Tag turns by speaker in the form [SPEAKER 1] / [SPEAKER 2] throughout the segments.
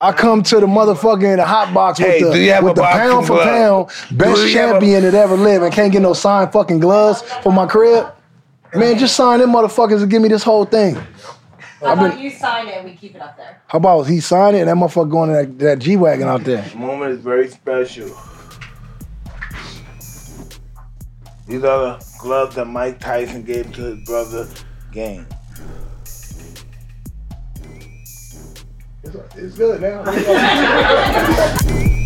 [SPEAKER 1] I come to the motherfucking hot box
[SPEAKER 2] Hey,
[SPEAKER 1] with
[SPEAKER 2] do you
[SPEAKER 1] the,
[SPEAKER 2] have
[SPEAKER 1] with
[SPEAKER 2] a
[SPEAKER 1] the pound for
[SPEAKER 2] glove?
[SPEAKER 1] pound best
[SPEAKER 2] Do you have a-
[SPEAKER 1] champion that ever lived and can't get no signed fucking gloves for my crib. Man, just sign them motherfuckers and give me this whole thing.
[SPEAKER 3] How about you sign it and we keep it up there?
[SPEAKER 1] How about he sign it and that motherfucker going to that, that G Wagon out there?
[SPEAKER 2] The moment is very special. These are the gloves that Mike Tyson gave to his brother Game.
[SPEAKER 1] It's good now.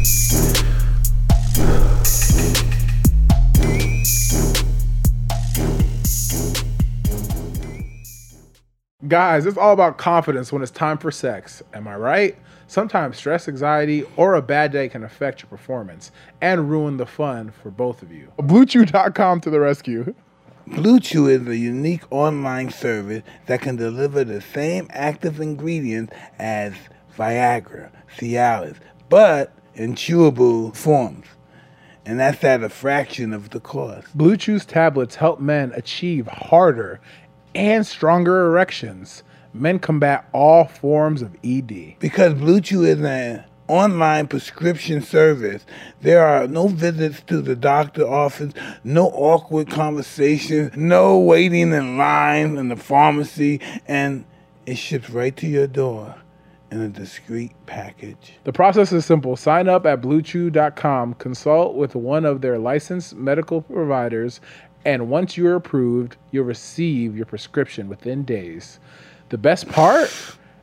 [SPEAKER 4] Guys, it's all about confidence when it's time for sex. Am I right? Sometimes stress, anxiety, or a bad day can affect your performance and ruin the fun for both of you. BlueChew.com to the rescue.
[SPEAKER 2] Blue Chew is a unique online service that can deliver the same active ingredients as Viagra, Cialis, but in chewable forms. And that's at a fraction of the cost.
[SPEAKER 4] Blue Chew's tablets help men achieve harder and stronger erections. Men combat all forms of ED.
[SPEAKER 2] Because Blue Chew is an online prescription service, there are no visits to the doctor office, no awkward conversations, no waiting in line in the pharmacy, and it ships right to your door in a discreet package.
[SPEAKER 4] The process is simple. Sign up at bluechew.com, consult with one of their licensed medical providers, and once you're approved, you'll receive your prescription within days. The best part?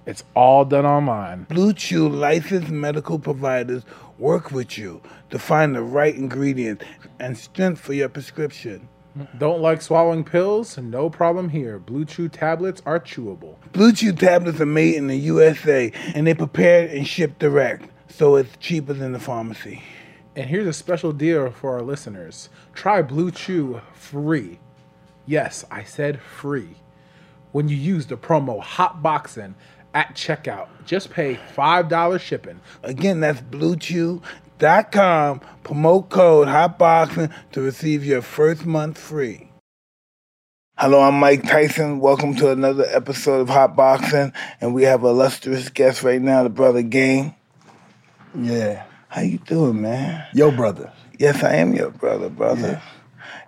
[SPEAKER 4] It's all done online.
[SPEAKER 2] Blue Chew licensed medical providers work with you to find the right ingredients and strength for your prescription.
[SPEAKER 4] Don't like swallowing pills? No problem here. Blue Chew tablets are chewable.
[SPEAKER 2] Blue Chew tablets are made in the USA and they prepared and shipped direct, so it's cheaper than the pharmacy.
[SPEAKER 4] And here's a special deal for our listeners. Try Blue Chew free. Yes, I said free. When you use the promo HOTBOXIN at checkout, just pay $5 shipping.
[SPEAKER 2] Again, that's bluechew.com, promote code HOTBOXIN to receive your first month free. Hello, I'm Mike Tyson. Welcome to another episode of Hot Boxing, and we have a illustrious guest right now, the brother Game.
[SPEAKER 1] Yeah.
[SPEAKER 2] How you doing, man?
[SPEAKER 1] Yo, brother.
[SPEAKER 2] Yes, I am your brother, brother.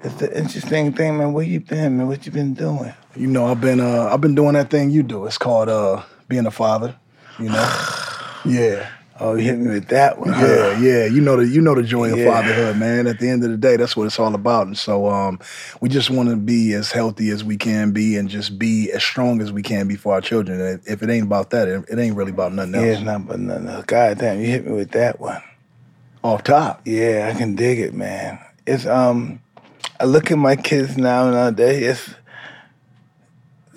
[SPEAKER 2] It's the interesting thing, man. Where you been, man? What you been doing?
[SPEAKER 1] You know, I've been uh I've been doing that thing you do. It's called uh being a father. You know? yeah.
[SPEAKER 2] Oh, you hit me with that one. huh?
[SPEAKER 1] Yeah, yeah. You know the you know the joy of
[SPEAKER 2] Yeah.
[SPEAKER 1] fatherhood, man. At the end of the day, that's what it's all about. And so um we just want to be as healthy as we can be and just be as strong as we can be for our children. And if it ain't about that, it, it ain't really about nothing
[SPEAKER 2] Yeah,
[SPEAKER 1] else.
[SPEAKER 2] it's not but nothing else. God damn, you hit me with that one.
[SPEAKER 1] Off top.
[SPEAKER 2] Yeah, I can dig it, man. It's um, I look at my kids now nowadays. It's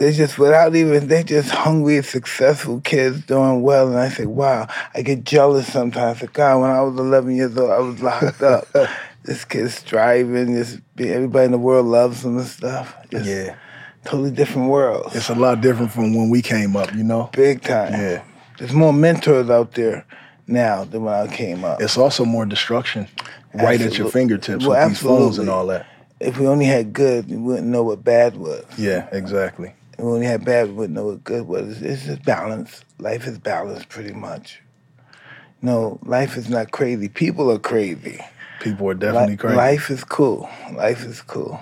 [SPEAKER 2] they just without even they just hungry, successful kids doing well, and I say, wow. I get jealous sometimes. Like, God, when I was 11 years old, I was locked up. this kid's striving. Just everybody in the world loves him and stuff. Just
[SPEAKER 1] Yeah.
[SPEAKER 2] totally different world.
[SPEAKER 1] It's a lot different from when we came up, you know?
[SPEAKER 2] Big time.
[SPEAKER 1] Yeah.
[SPEAKER 2] There's more mentors out there now than when I came up.
[SPEAKER 1] It's also more destruction right at your fingertips
[SPEAKER 2] Well,
[SPEAKER 1] with these phones and
[SPEAKER 2] absolutely.
[SPEAKER 1] all that.
[SPEAKER 2] if we only had good, we wouldn't know what bad was.
[SPEAKER 1] Yeah, exactly.
[SPEAKER 2] If we only had bad, we wouldn't know what good was. It's, it's just balance. Life is balance, pretty much. No, life is not crazy. People are crazy.
[SPEAKER 1] People are definitely
[SPEAKER 2] Li-
[SPEAKER 1] crazy.
[SPEAKER 2] Life is cool. Life is cool.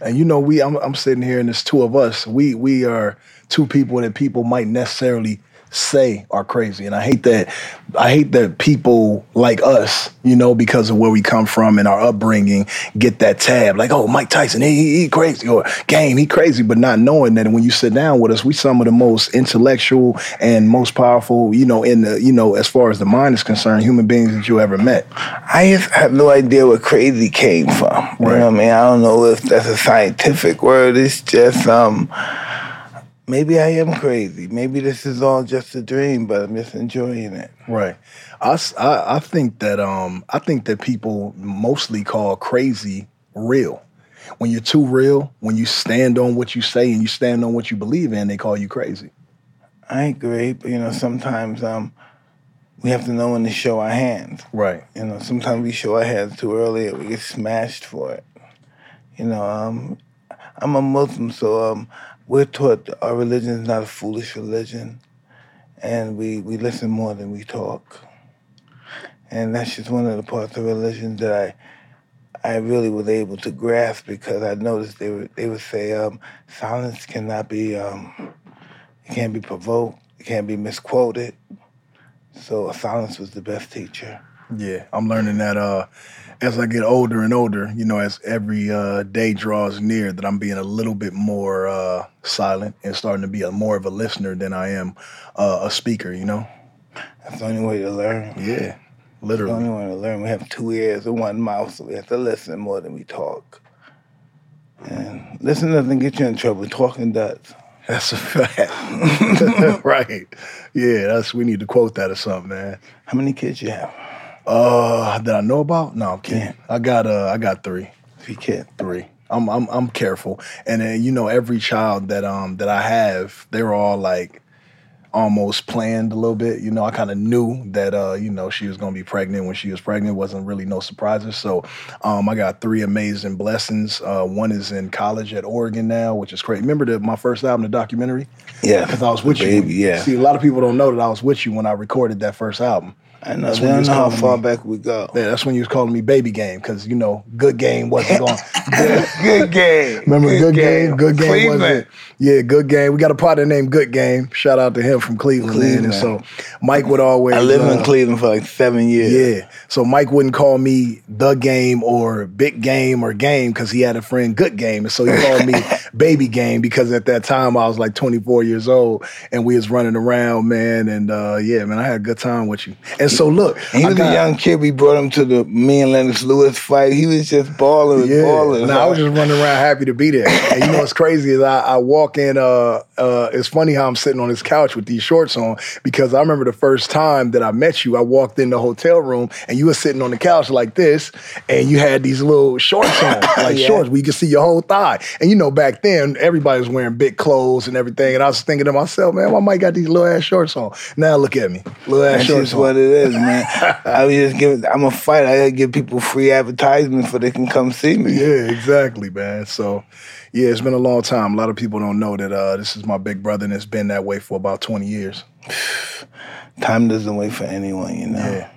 [SPEAKER 1] And you know, we I'm, I'm sitting here and there's two of us. We we are two people that people might necessarily say are crazy. And I hate that I hate that people like us, you know, because of where we come from and our upbringing, get that tab. Like, oh, Mike Tyson, he, he, crazy, or game, he crazy, but not knowing that when you sit down with us, we some of the most intellectual and most powerful, you know, in the, you know, as far as the mind is concerned, human beings that you ever met.
[SPEAKER 2] I have no idea where crazy came from. You know what I mean? I don't know if that's a scientific word. It's just um maybe I am crazy. Maybe this is all just a dream, but I'm just enjoying it.
[SPEAKER 1] Right. I, I- I think that um I think that people mostly call crazy real. When you're too real, when you stand on what you say and you stand on what you believe in, they call you crazy.
[SPEAKER 2] I agree, but you know, sometimes um we have to know when to show our hands.
[SPEAKER 1] Right.
[SPEAKER 2] You know, sometimes we show our hands too early and we get smashed for it. You know, um, I'm a Muslim, so um, we're taught our religion is not a foolish religion. and we, we listen more than we talk. And that's just one of the parts of religion that I I really was able to grasp because I noticed they would they would say um, silence cannot be um, it can't be provoked, it can't be misquoted. So silence was the best teacher.
[SPEAKER 1] Yeah, I'm learning that uh, as I get older and older, you know, as every uh, day draws near, that I'm being a little bit more uh, silent and starting to be a more of a listener than I am uh, a speaker. You know.
[SPEAKER 2] That's the only way to learn.
[SPEAKER 1] Yeah, literally.
[SPEAKER 2] The only way to learn. We have two ears and one mouth, so we have to listen more than we talk. And listen doesn't get you in trouble. Talking does.
[SPEAKER 1] That's a fact. right. Yeah, that's we need to quote that or something, man.
[SPEAKER 2] How many kids you have?
[SPEAKER 1] Uh, that I know about? No, I'm kidding. I got uh, I got three.
[SPEAKER 2] Three kids.
[SPEAKER 1] three. I'm I'm I'm careful, and then you know every child that um that I have, they're all like almost planned a little bit. You know, I kind of knew that uh you know she was gonna be pregnant when she was pregnant. wasn't really no surprises. So, um, I got three amazing blessings. Uh, one is in college at Oregon now, which is great. Remember the, my first album, the documentary?
[SPEAKER 2] Yeah.
[SPEAKER 1] Because I was with you.
[SPEAKER 2] Yeah.
[SPEAKER 1] See, a lot of people don't know that I was with you when I recorded that first album.
[SPEAKER 2] I know.
[SPEAKER 1] That's
[SPEAKER 2] They
[SPEAKER 1] when
[SPEAKER 2] don't
[SPEAKER 1] you was
[SPEAKER 2] know how
[SPEAKER 1] calling um,
[SPEAKER 2] far
[SPEAKER 1] me.
[SPEAKER 2] back we go.
[SPEAKER 1] Yeah, that's when you was calling me baby game because you know good game wasn't going.
[SPEAKER 2] Good game.
[SPEAKER 1] Remember good, game? Good game
[SPEAKER 2] Cleveland.
[SPEAKER 1] wasn't. Yeah, good game. We got a partner named Good Game. Shout out to him from Cleveland. man. And so Mike would always.
[SPEAKER 2] I lived in
[SPEAKER 1] uh,
[SPEAKER 2] Cleveland for like seven years.
[SPEAKER 1] Yeah. So Mike wouldn't call me the game or big game or game because he had a friend Good Game, and so he called me Baby Game because at that time I was like 24 years old and we was running around, man. And uh, yeah, man, I had a good time with you. And so look,
[SPEAKER 2] he
[SPEAKER 1] I
[SPEAKER 2] was
[SPEAKER 1] got-
[SPEAKER 2] a young kid. We brought him to the me and Lennox Lewis fight. He was just balling,
[SPEAKER 1] Yeah,
[SPEAKER 2] balling.
[SPEAKER 1] no, I was just running around happy to be there. And you know what's crazy is I, I walk in. Uh, uh, it's funny how I'm sitting on this couch with these shorts on because I remember the first time that I met you. I walked in the hotel room and you were sitting on the couch like this, and you had these little shorts on, like
[SPEAKER 2] Yeah.
[SPEAKER 1] shorts where you could see your whole thigh. And you know, back then everybody was wearing big clothes and everything, and I was thinking to myself, man, why Mike got these little ass shorts on? Now look at me, little ass
[SPEAKER 2] That's
[SPEAKER 1] shorts
[SPEAKER 2] just what it is, man. I was just giving. I'm a fighter. I gotta give people free advertisements so they can come see me.
[SPEAKER 1] Yeah, exactly, man. So, yeah, it's been a long time. A lot of people don't know that uh, this is my big brother, and it's been that way for about 20 years.
[SPEAKER 2] Time doesn't wait for anyone, you know.
[SPEAKER 1] Yeah.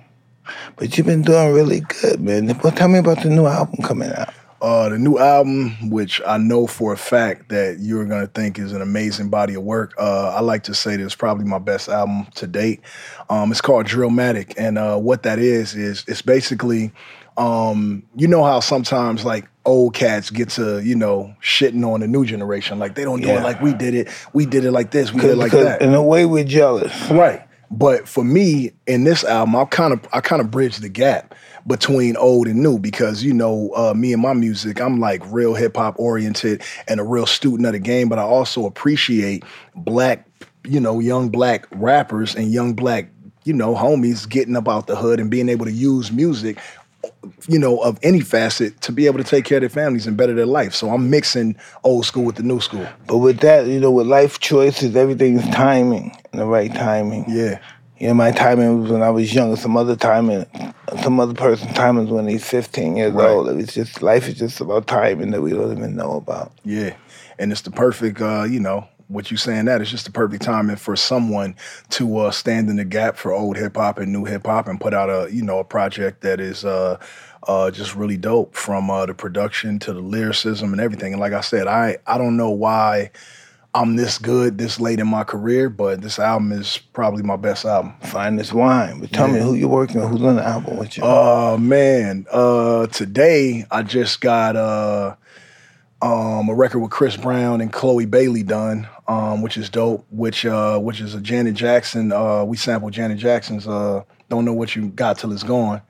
[SPEAKER 2] But you've been doing really good, man. Well, tell me about the new album coming out.
[SPEAKER 1] Uh, the new album, which I know for a fact that you're gonna think is an amazing body of work. Uh, I like to say that it's probably my best album to date. Um, it's called Drillmatic, and uh, what that is is it's basically, um, you know how sometimes like old cats get to you know shitting on the new generation, like they don't do
[SPEAKER 2] Yeah.
[SPEAKER 1] it like we did it. We did it like this. We did it like that.
[SPEAKER 2] in a way, we're jealous.
[SPEAKER 1] Right. But for me, in this album, I kind of I kind of bridge the gap between old and new because you know uh, me and my music, I'm like real hip hop oriented and a real student of the game. But I also appreciate black, you know, young black rappers and young black, you know, homies getting up out the hood and being able to use music. You know, of any facet to be able to take care of their families and better their life. So I'm mixing old school with the new school.
[SPEAKER 2] But with that, you know, with life choices, everything's timing and the right timing.
[SPEAKER 1] Yeah.
[SPEAKER 2] You know, my timing was when I was younger. Some other timing, some other person's timing is when he's 15 years
[SPEAKER 1] Right.
[SPEAKER 2] old. It's just life is just about timing that we don't even know about.
[SPEAKER 1] Yeah, and it's the perfect, uh, you know, what you saying that it's just the perfect timing for someone to uh, stand in the gap for old hip hop and new hip hop and put out a, you know, a project that is uh, uh, just really dope from uh, the production to the lyricism and everything. And like I said, I I don't know why. I'm this good this late in my career, but this album is probably my best album.
[SPEAKER 2] Finest wine. But tell me who you're working with, who's on the album with you?
[SPEAKER 1] Oh man, uh, today I just got uh, um, a record with Chris Brown and Chloe Bailey done, um, which is dope. Which uh, which is a Janet Jackson. Uh, we sampled Janet Jackson's uh, "Don't Know What You Got Till It's Gone,"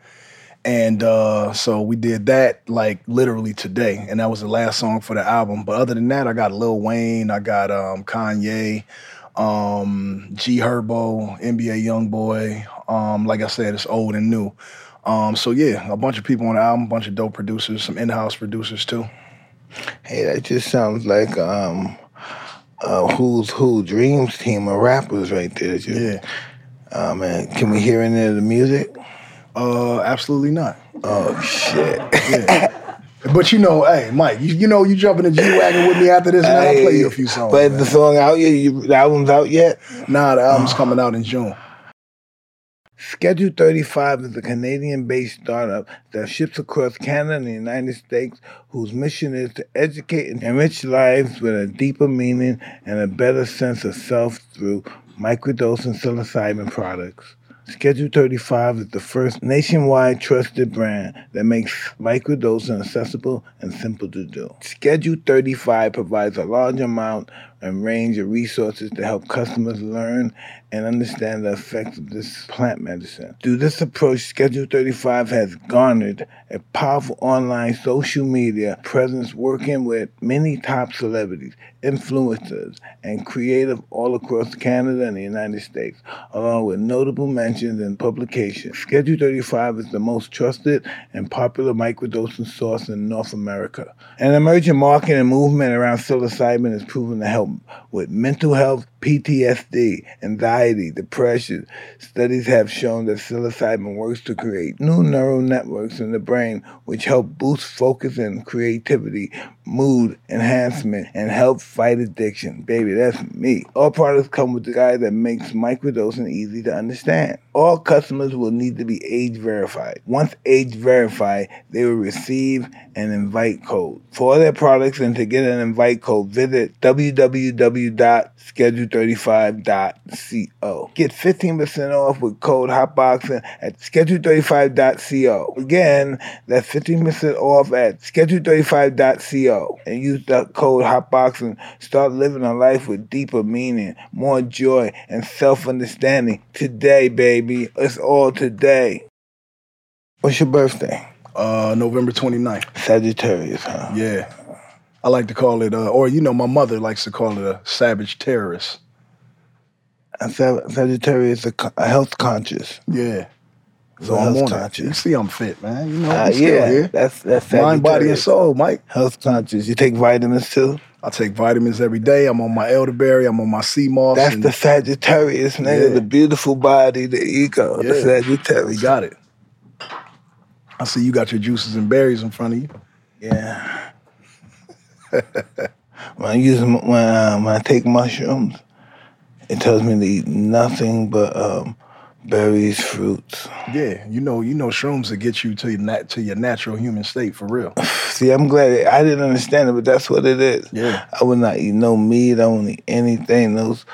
[SPEAKER 1] and uh, so we did that like literally today, and that was the last song for the album. But other than that, I got Lil Wayne, I got um, Kanye. Um, G Herbo, NBA YoungBoy. Um, like I said, it's old and new. Um, so yeah, a bunch of people on the album, a bunch of dope producers, some in-house producers too.
[SPEAKER 2] Hey, that just sounds like um, uh, Who's Who Dreams team of rappers right there. Just,
[SPEAKER 1] Yeah.
[SPEAKER 2] Oh man, can we hear any of the music?
[SPEAKER 1] Uh, absolutely not.
[SPEAKER 2] Oh shit.
[SPEAKER 1] Yeah. But you know, hey, Mike, you, you know you jump in the G wagon with me after this, man. I'll play you a few songs.
[SPEAKER 2] But
[SPEAKER 1] man.
[SPEAKER 2] the song out yet? You, the album's out yet?
[SPEAKER 1] Nah, the album's coming out in June.
[SPEAKER 2] Schedule 35 is a Canadian based startup that ships across Canada and the United States, whose mission is to educate and enrich lives with a deeper meaning and a better sense of self through microdosing psilocybin products. Schedule 35 is the first nationwide trusted brand that makes microdosing accessible and simple to do. Schedule 35 provides a large amount and range of resources to help customers learn and understand the effects of this plant medicine. Through this approach, Schedule 35 has garnered a powerful online social media presence working with many top celebrities, influencers, and creative all across Canada and the United States, along with notable mentions in publications. Schedule 35 is the most trusted and popular microdosing source in North America. An emerging market and movement around psilocybin is proven to help with mental health, PTSD, anxiety, depression. Studies have shown that psilocybin works to create new neural networks in the brain, which help boost focus and creativity, mood enhancement, and help fight addiction. Baby, that's me. All products come with the guide that makes microdosing easy to understand. All customers will need to be age verified. Once age verified, they will receive an invite code. For all their products and to get an invite code, visit www.schedule35.co. Get 15% off with code HOTBOXING at schedule35.co. Again, that's 15% off at schedule35.co. And use the code HOTBOXING. Start living a life with deeper meaning, more joy, and self understanding. Today, baby. It's all today. What's your birthday?
[SPEAKER 1] Uh, November 29th.
[SPEAKER 2] Sagittarius, huh?
[SPEAKER 1] Yeah. I like to call it, uh, or you know, my mother likes to call it a savage terrorist.
[SPEAKER 2] And Sag- Sagittarius is a, co- health conscious.
[SPEAKER 1] Yeah. So I'm on it.
[SPEAKER 2] conscious.
[SPEAKER 1] You see, I'm fit, man. You know,
[SPEAKER 2] Uh, yeah,
[SPEAKER 1] here.
[SPEAKER 2] that's that's
[SPEAKER 1] Mind, body, and soul, Mike.
[SPEAKER 2] Health conscious. You take vitamins too.
[SPEAKER 1] I take vitamins every day. I'm on my elderberry. I'm on my sea moss.
[SPEAKER 2] That's the Sagittarius, nigga.
[SPEAKER 1] Yeah.
[SPEAKER 2] The beautiful body, the ego, the Sagittarius.
[SPEAKER 1] we got it. I see you got your juices and berries in front of you.
[SPEAKER 2] Yeah. when I use when uh, when I take mushrooms, it tells me to eat nothing but um, berries, fruits.
[SPEAKER 1] Yeah, you know, you know, shrooms that get you to your nat- to your natural human state for real.
[SPEAKER 2] See, I'm glad I didn't understand it, but that's what it is.
[SPEAKER 1] Yeah.
[SPEAKER 2] I would not eat no meat. I won't eat anything. Those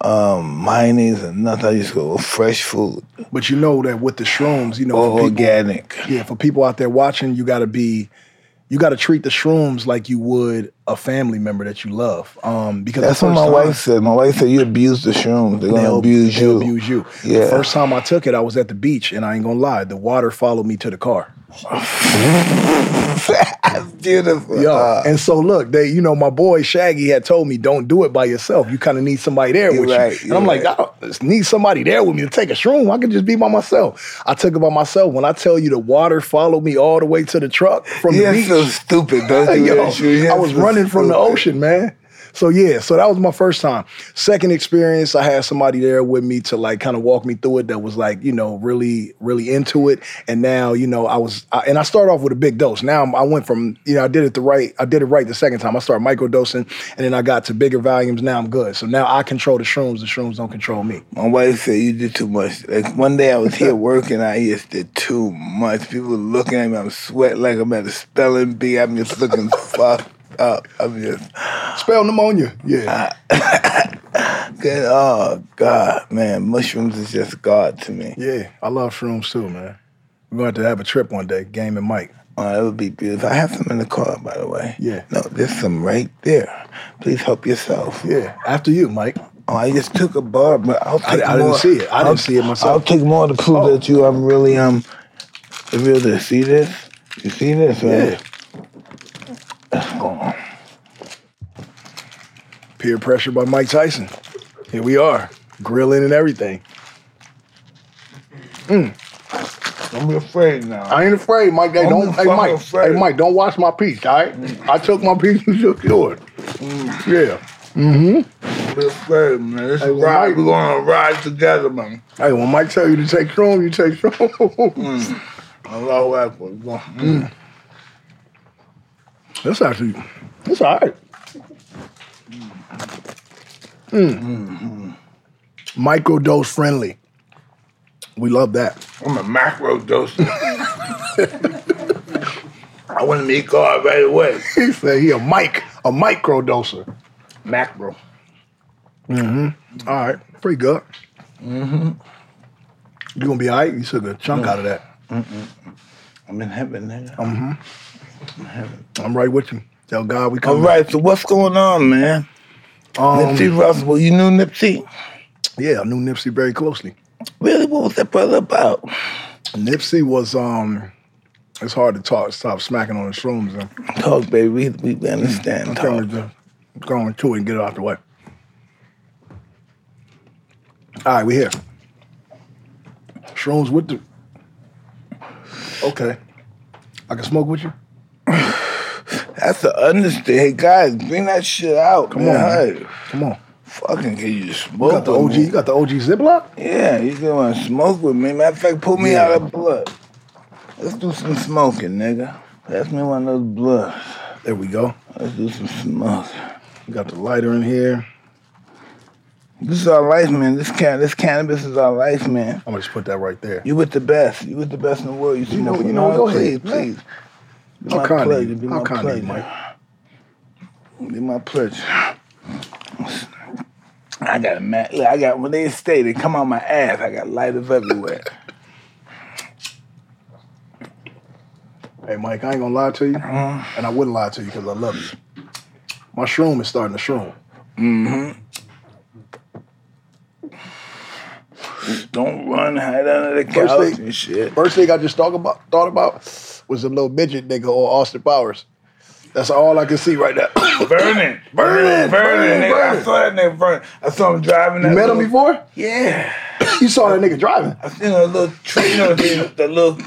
[SPEAKER 2] um, mayonnaise and nothing. I just go with fresh food
[SPEAKER 1] But you know that with the shrooms, you know,
[SPEAKER 2] or
[SPEAKER 1] people,
[SPEAKER 2] organic.
[SPEAKER 1] yeah, for people out there watching, you got to be, you got to treat the shrooms like you would a family member that you love. Um, because
[SPEAKER 2] That's what my
[SPEAKER 1] time-
[SPEAKER 2] wife said. My wife said you abuse the shrooms. They're gonna
[SPEAKER 1] They'll
[SPEAKER 2] abuse you.
[SPEAKER 1] Abuse you.
[SPEAKER 2] Yeah.
[SPEAKER 1] The first time I took it, I was at the beach, and I ain't gonna lie, the water followed me to the car.
[SPEAKER 2] That's beautiful.
[SPEAKER 1] Yo,
[SPEAKER 2] Uh,
[SPEAKER 1] and so look, they, you know, my boy Shaggy had told me, don't do it by yourself. You kind of need somebody there with
[SPEAKER 2] right,
[SPEAKER 1] you. And I'm like. I don't need somebody there with me to take a shroom. I can just be by myself. I took it by myself. When I tell you the water followed me all the way to the truck from
[SPEAKER 2] you're
[SPEAKER 1] the beach,
[SPEAKER 2] so stupid. Don't do
[SPEAKER 1] Yo. I was
[SPEAKER 2] so
[SPEAKER 1] running from the ocean, man. So yeah, so that was my first time. Second experience, I had somebody there with me to like kind of walk me through it. That was like you know really really into it. And now you know I was I, and I started off with a big dose. Now I'm- I went from you know I did it the right I did it right the second time. I started microdosing and then I got to bigger volumes. Now I'm good. So now I control the shrooms. The shrooms don't control me.
[SPEAKER 2] My wife said you did too much. Like one day I was here working, I just did too much. People were looking at me. I'm sweating like I'm at a spelling bee. I'm just looking fucked up. I'm just
[SPEAKER 1] Spell pneumonia. Yeah.
[SPEAKER 2] good. Oh God, man, mushrooms is just God to me.
[SPEAKER 1] Yeah. I love shrooms too, man. We're going to have have a trip one day. Game and Mike.
[SPEAKER 2] Oh, that would be beautiful. I have some in the car, by the way.
[SPEAKER 1] Yeah.
[SPEAKER 2] No, there's some right there. Please help yourself.
[SPEAKER 1] Yeah. After you, Mike.
[SPEAKER 2] Oh, I just took a bar, but I'll
[SPEAKER 1] I-
[SPEAKER 2] take
[SPEAKER 1] I didn't see it. I didn't see it myself.
[SPEAKER 2] I'll take more to prove
[SPEAKER 1] Oh.
[SPEAKER 2] that you I'm really um real to see this. You see this, right?
[SPEAKER 1] Yeah. Peer pressure by Mike Tyson. Here we are, grilling and everything. Mm.
[SPEAKER 2] Don't be afraid now.
[SPEAKER 1] I ain't afraid, Mike. Hey, don't, hey, Mike.
[SPEAKER 2] afraid.
[SPEAKER 1] Hey, Mike, don't watch my piece, all right? Mm. I took my piece, you took yours. Mm. Yeah. Mm-hmm.
[SPEAKER 2] Don't be afraid, man. This
[SPEAKER 1] Hey,
[SPEAKER 2] ride,
[SPEAKER 1] Mike-
[SPEAKER 2] we're gonna ride together, man.
[SPEAKER 1] Hey, when Mike tell you to take strong, you take strong.
[SPEAKER 2] Allahu Akbar. Mm.
[SPEAKER 1] That's actually, that's all right. Mm. Microdose friendly. We love that.
[SPEAKER 2] I'm a macro doser. I want to meet God right away.
[SPEAKER 1] He said he a mic, a micro doser.
[SPEAKER 2] Macro.
[SPEAKER 1] All right, pretty good. Mm-hmm. You gonna be all right? You took a chunk out of that. Mhm.
[SPEAKER 2] I'm in heaven, nigga.
[SPEAKER 1] I'm right with you. Tell God we come.
[SPEAKER 2] All right, so what's going on, man?
[SPEAKER 1] Um,
[SPEAKER 2] Nipsey Russell, you knew Nipsey?
[SPEAKER 1] yeah, I knew Nipsey very closely.
[SPEAKER 2] Really, what was that brother about?
[SPEAKER 1] Nipsey was um. It's hard to talk. Stop smacking on the shrooms. And
[SPEAKER 2] Talk, baby. We, we understand.
[SPEAKER 1] I'm
[SPEAKER 2] Talk.
[SPEAKER 1] going to going to it and get it out the way. All right, we here. Shrooms with the. Okay, I can smoke with you.
[SPEAKER 2] That's the understatement. Hey, guys, bring that shit out.
[SPEAKER 1] Come
[SPEAKER 2] man.
[SPEAKER 1] on, man.
[SPEAKER 2] Hey,
[SPEAKER 1] Come on.
[SPEAKER 2] fucking, can you
[SPEAKER 1] You
[SPEAKER 2] smoke
[SPEAKER 1] got the
[SPEAKER 2] with
[SPEAKER 1] OG.
[SPEAKER 2] me?
[SPEAKER 1] You got the OG Ziploc.
[SPEAKER 2] Yeah, you can want to smoke with me. Matter of fact, pull me
[SPEAKER 1] Yeah.
[SPEAKER 2] out of blood. Let's do some smoking, nigga. Pass me one of those bloods.
[SPEAKER 1] There we go.
[SPEAKER 2] Let's do some smoking.
[SPEAKER 1] We got the lighter in here.
[SPEAKER 2] This is our life, man. This can this cannabis is our life, man.
[SPEAKER 1] I'm gonna just put that right there.
[SPEAKER 2] You with the best. You with the best in the world. You,
[SPEAKER 1] You know- you know, go
[SPEAKER 2] please,
[SPEAKER 1] ahead.
[SPEAKER 2] please. Be my
[SPEAKER 1] of
[SPEAKER 2] pleasure. Be my
[SPEAKER 1] kind of you,
[SPEAKER 2] pleasure.
[SPEAKER 1] Mike?
[SPEAKER 2] Be my pleasure. I got a man. Look, I got when they stay, they come on my ass. I got lighters everywhere.
[SPEAKER 1] Hey, Mike, I ain't gonna lie to you,
[SPEAKER 2] Uh-huh.
[SPEAKER 1] and I wouldn't lie to you because I love you. My shroom is starting to shroom. Mm-hmm.
[SPEAKER 2] Don't run, hide under the
[SPEAKER 1] First
[SPEAKER 2] couch
[SPEAKER 1] thing-
[SPEAKER 2] and shit.
[SPEAKER 1] First thing I just thought about, thought about was a little midget nigga or Austin Powers. That's all I can see right now.
[SPEAKER 2] Vernon.
[SPEAKER 1] Vernon.
[SPEAKER 2] Vernon. I saw that nigga Vernon. I saw him driving.
[SPEAKER 1] you
[SPEAKER 2] that
[SPEAKER 1] met him before?
[SPEAKER 2] Yeah.
[SPEAKER 1] You saw that nigga driving.
[SPEAKER 2] I seen a little tree, you know, the, the little,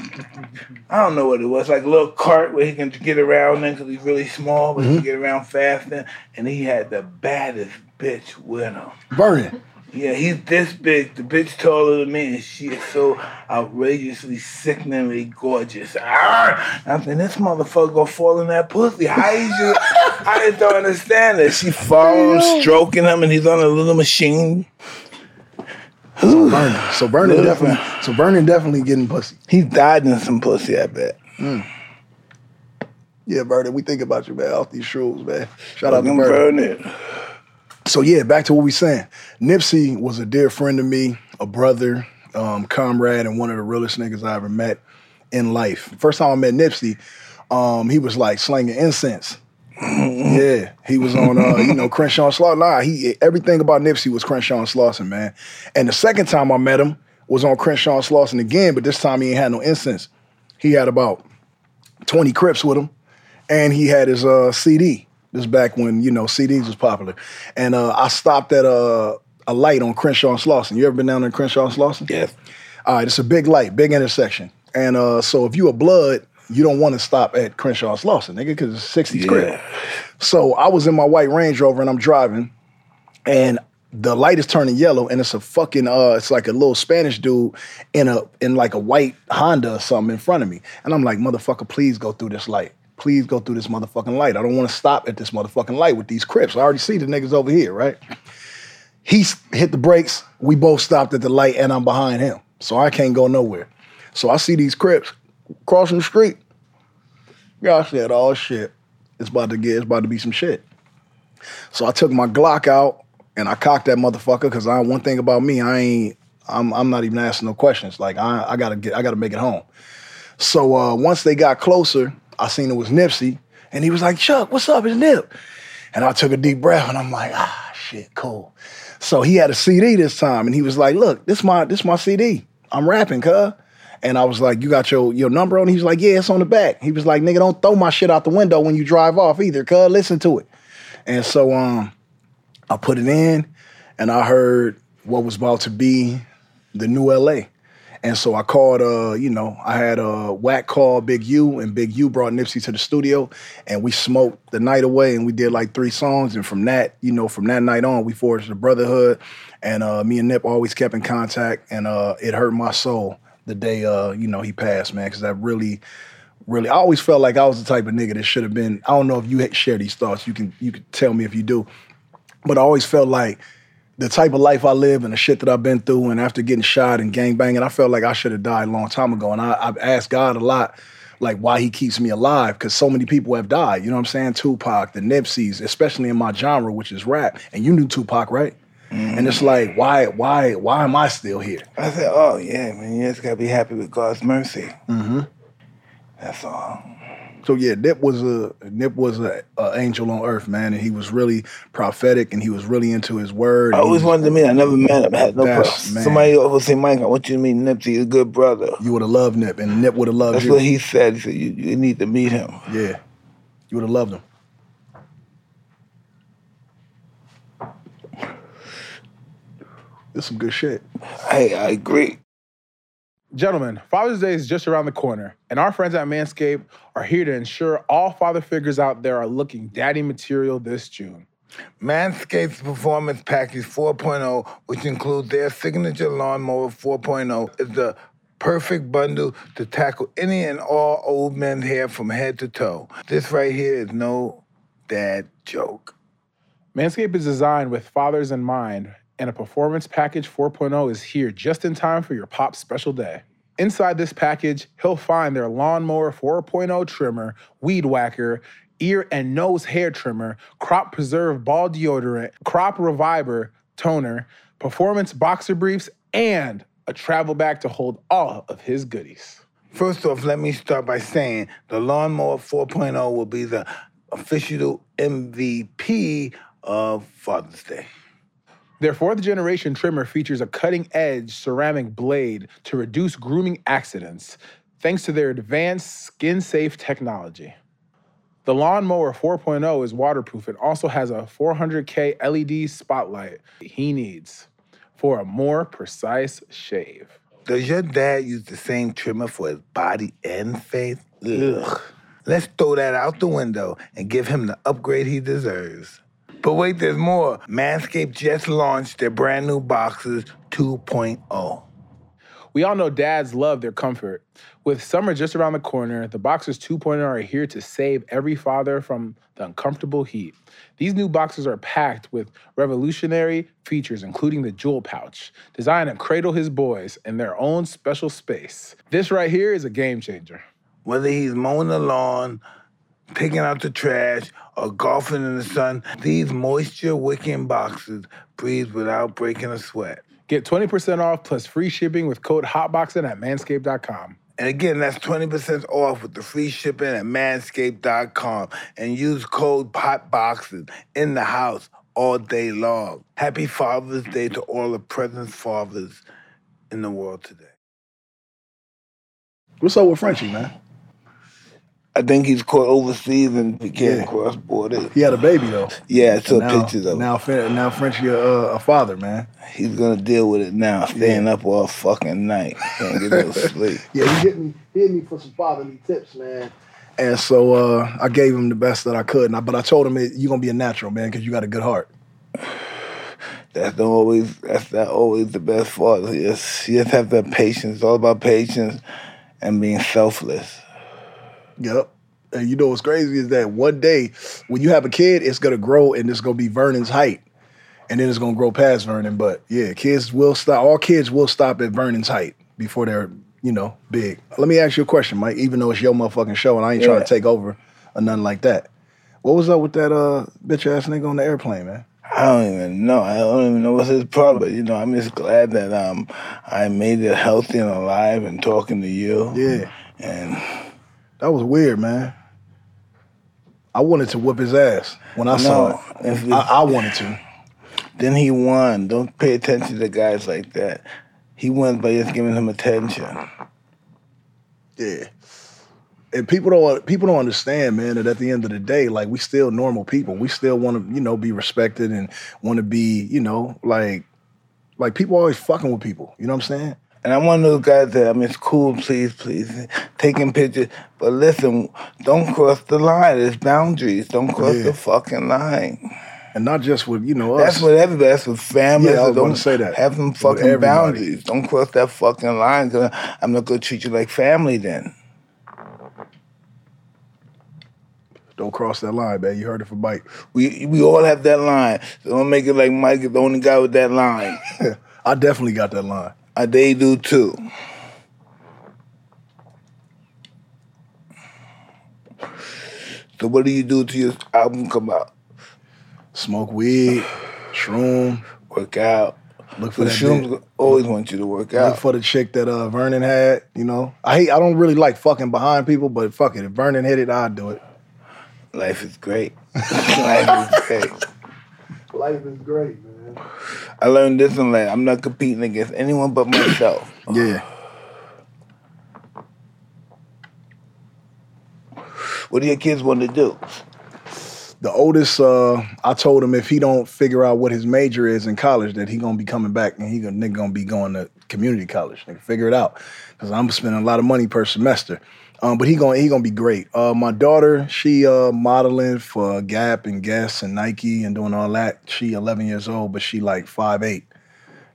[SPEAKER 2] I don't know what it was, like a little cart where he can get around in because he's really small, but he can mm-hmm. get around fast in. And he had the baddest bitch with him.
[SPEAKER 1] Vernon.
[SPEAKER 2] Yeah, he's this big. The bitch taller than me, and she is so outrageously, sickeningly gorgeous. Ah! I'm thinking, this motherfucker gonna fall in that pussy. How you I just don't understand it. She following him, stroking him, and he's on a little machine.
[SPEAKER 1] So Vernon
[SPEAKER 2] Little
[SPEAKER 1] definitely. So Vernon definitely getting pussy.
[SPEAKER 2] He's died in some pussy, I bet.
[SPEAKER 1] Yeah, Vernon. We think about you, man. Off these shrooms, man. Shout out to
[SPEAKER 2] Fucking Vernon.
[SPEAKER 1] So yeah, back to what we saying. Nipsey was a dear friend of me, a brother, um, comrade, and one of the realest niggas I ever met in life. First time I met Nipsey, um, he was like slanging incense. yeah, he was on, uh, you know, Crenshaw and Slauson. Nah, he everything about Nipsey was Crenshaw and Slauson, man. And the second time I met him was on Crenshaw and Slauson again, but this time he ain't had no incense. He had about twenty Crips with him, and he had his uh, CD. This back when you know CDs was popular, and uh, I stopped at a a light on Crenshaw and Slauson. You ever been down there in Crenshaw and Slauson?
[SPEAKER 2] Yes.
[SPEAKER 1] All right, it's a big light, big intersection, and uh, so if you a blood, you don't want to stop at Crenshaw and Slauson, nigga, because it's 60s Crip.
[SPEAKER 2] Yeah.
[SPEAKER 1] So I was in my white Range Rover and I'm driving, and the light is turning yellow, and it's a fucking uh, it's like a little Spanish dude in a in like a white Honda or something in front of me, and I'm like, motherfucker, please go through this light. Please go through this motherfucking light. I don't want to stop at this motherfucking light with these crips. I already see the niggas over here, right? He hit the brakes. We both stopped at the light, and I'm behind him, so I can't go nowhere. So I see these crips crossing the street. I said, "Oh shit, it's about to get, it's about to be some shit." So I took my Glock out and I cocked that motherfucker because I one thing about me, I ain't, I'm, I'm not even asking no questions. Like I, I gotta get, I gotta make it home. So uh, once they got closer, I seen it was Nipsey, and he was like, "Chuck, what's up? It's Nip." And I took a deep breath, and I'm like, "Ah, shit, cool." So he had a CD this time, and he was like, "Look, this my this my CD. I'm rapping, cuz." And I was like, "You got your your number on?" He's like, "Yeah, it's on the back." He was like, "Nigga, don't throw my shit out the window when you drive off either, cuz. Listen to it." And so um, I put it in, and I heard what was about to be the new LA. And so I called, uh, you know, I had uh, Wack call Big U, and Big U brought Nipsey to the studio, and we smoked the night away, and we did like three songs. And from that, you know, from that night on, we forged a brotherhood, and uh, me and Nip always kept in contact, and uh, it hurt my soul the day, uh, you know, he passed, man, because that really really. I always felt like I was the type of nigga that should have been. I don't know if you share these thoughts. You can you can tell me if you do, but I always felt like the type of life I live and the shit that I've been through, and after getting shot and gang banging, I felt like I should have died a long time ago. And I, I've asked God a lot, like why He keeps me alive, because so many people have died. You know what I'm saying? Tupac, the Nipseys, especially in my genre, which is rap. And you knew Tupac, right? And it's like, why, why, why am I still here?
[SPEAKER 2] I said, oh yeah, man, you just gotta be happy with God's mercy.
[SPEAKER 1] Mm-hmm.
[SPEAKER 2] That's all.
[SPEAKER 1] So yeah, Nip was a Nip was a, a angel on earth, man, and he was really prophetic, and he was really into his word.
[SPEAKER 2] I always wanted to meet. him. I never met him. I had no
[SPEAKER 1] That's-
[SPEAKER 2] problem. Somebody always say, Mike, I want you to meet Nipsey. He's a good brother.
[SPEAKER 1] You would have loved Nip, and Nip would have loved
[SPEAKER 2] That's
[SPEAKER 1] you.
[SPEAKER 2] what he said. He said, you, you need to meet him.
[SPEAKER 1] yeah, you would have loved him. It's some good shit.
[SPEAKER 2] Hey, I agree.
[SPEAKER 4] Gentlemen, Father's Day is just around the corner, and our friends at Manscaped are here to ensure all father figures out there are looking daddy material this June.
[SPEAKER 2] Manscaped's Performance Package 4.0, which includes their signature lawnmower 4.0, is the perfect bundle to tackle any and all old men's hair from head to toe. This right here is no dad joke.
[SPEAKER 4] Manscaped is designed with fathers in mind, and a Performance Package 4.0 is here just in time for your pop's special day. Inside this package, he'll find their Lawnmower 4.0 trimmer, Weed Whacker, ear and nose hair trimmer, Crop Preserve ball deodorant, Crop Reviver toner, Performance boxer briefs, and a travel bag to hold all of his goodies.
[SPEAKER 2] First off, let me start by saying the Lawnmower 4.0 will be the official MVP of Father's Day.
[SPEAKER 4] Their fourth generation trimmer features a cutting edge ceramic blade to reduce grooming accidents thanks to their advanced skin safe technology. The Lawnmower 4.0 is waterproof and also has a 400K LED spotlight he needs for a more precise shave.
[SPEAKER 2] Does your dad use the same trimmer for his body and face? Ugh. Let's throw that out the window and give him the upgrade he deserves. But wait, there's more. Manscaped just launched their brand new boxes 2.0.
[SPEAKER 4] We all know dads love their comfort. With summer just around the corner, the Boxers 2.0 are here to save every father from the uncomfortable heat. These new boxers are packed with revolutionary features, including the jewel pouch, designed to cradle his boys in their own special space. This right here is a game changer.
[SPEAKER 2] Whether he's mowing the lawn, taking out the trash, or golfing in the sun, these moisture wicking boxes breathe without breaking a sweat.
[SPEAKER 4] Get 20% off plus free shipping with code HOTBOXIN at manscaped.com.
[SPEAKER 2] And again, that's 20% off with the free shipping at manscaped.com and use code POTBOXES in the house all day long. Happy Father's Day to all the present fathers in the world today.
[SPEAKER 1] What's up with Frenchie, man?
[SPEAKER 2] I think he's caught overseas and he can't
[SPEAKER 1] Yeah.
[SPEAKER 2] cross border.
[SPEAKER 1] He had a baby though.
[SPEAKER 2] Yeah, I
[SPEAKER 1] now,
[SPEAKER 2] pictures of
[SPEAKER 1] now, now Frenchie a, a father, man.
[SPEAKER 2] He's gonna deal with it now, staying up all fucking night. Can't get no sleep.
[SPEAKER 1] Yeah, he hit me. He hit me for some fatherly tips, man. And so uh, I gave him the best that I could. And I, but I told him you're gonna be a natural man because you got a good heart.
[SPEAKER 2] That's not always that's not always the best father. Just, you just have to have patience. It's all about patience and being selfless.
[SPEAKER 1] Yep. And you know what's crazy is that one day when you have a kid, it's gonna grow and it's gonna be Vernon's height. And then it's gonna grow past Vernon. But yeah, kids will stop all kids will stop at Vernon's height before they're, you know, big. Let me ask you a question, Mike, even though it's your motherfucking show and I ain't trying to take over or nothing like that. What was up with that uh bitch ass nigga on the airplane, man?
[SPEAKER 2] I don't even know. I don't even know what's his problem. But you know, I'm just glad that um I made it healthy and alive and talking to you.
[SPEAKER 1] Yeah.
[SPEAKER 2] And
[SPEAKER 1] That was weird, man. I wanted to whip his ass when I saw
[SPEAKER 2] No, if
[SPEAKER 1] it. I, I wanted to.
[SPEAKER 2] then he won. Don't pay attention to guys like that. He won by just giving him attention.
[SPEAKER 1] Yeah. And people don't people don't understand, man, that at the end of the day, like we still normal people. We still want to, you know, be respected and want to be, you know, like like people always fucking with people. You know what I'm saying?
[SPEAKER 2] And I'm one of those guys that I mean, it's cool, please, please, taking pictures. But listen, don't cross the line. There's boundaries. Don't cross
[SPEAKER 1] Yeah.
[SPEAKER 2] the fucking line.
[SPEAKER 1] And not just with, you know, us.
[SPEAKER 2] That's what everybody. That's with family.
[SPEAKER 1] Yeah, I was
[SPEAKER 2] don't
[SPEAKER 1] gonna say that.
[SPEAKER 2] Have some fucking boundaries. Don't cross that fucking line. Cause I'm not gonna treat you like family then.
[SPEAKER 1] Don't cross that line, man. You heard it from Mike.
[SPEAKER 2] We we all have that line. So don't make it like Mike is the only guy with that line.
[SPEAKER 1] I definitely got that line.
[SPEAKER 2] Uh, they do too. So what do you do to your album come out?
[SPEAKER 1] Smoke weed, shroom,
[SPEAKER 2] Work out.
[SPEAKER 1] look for
[SPEAKER 2] The shrooms always want you to work out.
[SPEAKER 1] Look for the chick that uh, Vernon had. You know, I hate. I don't really like fucking behind people, but fuck it. If Vernon hit it, I'd do it.
[SPEAKER 2] Life is great. Life is great.
[SPEAKER 1] Life is great, man.
[SPEAKER 2] I learned this in life. I'm not competing against anyone but myself.
[SPEAKER 1] Yeah.
[SPEAKER 2] What do your kids want to do?
[SPEAKER 1] The oldest, uh, I told him if he don't figure out what his major is in college, that he gonna be coming back and he gonna nigga gonna be going to community college. Nigga, figure it out, because I'm spending a lot of money per semester. Um, but he gonna he gonna be great. Uh, my daughter, she uh, modeling for Gap and Guess and Nike and doing all that. She 11 years old, but she like five eight.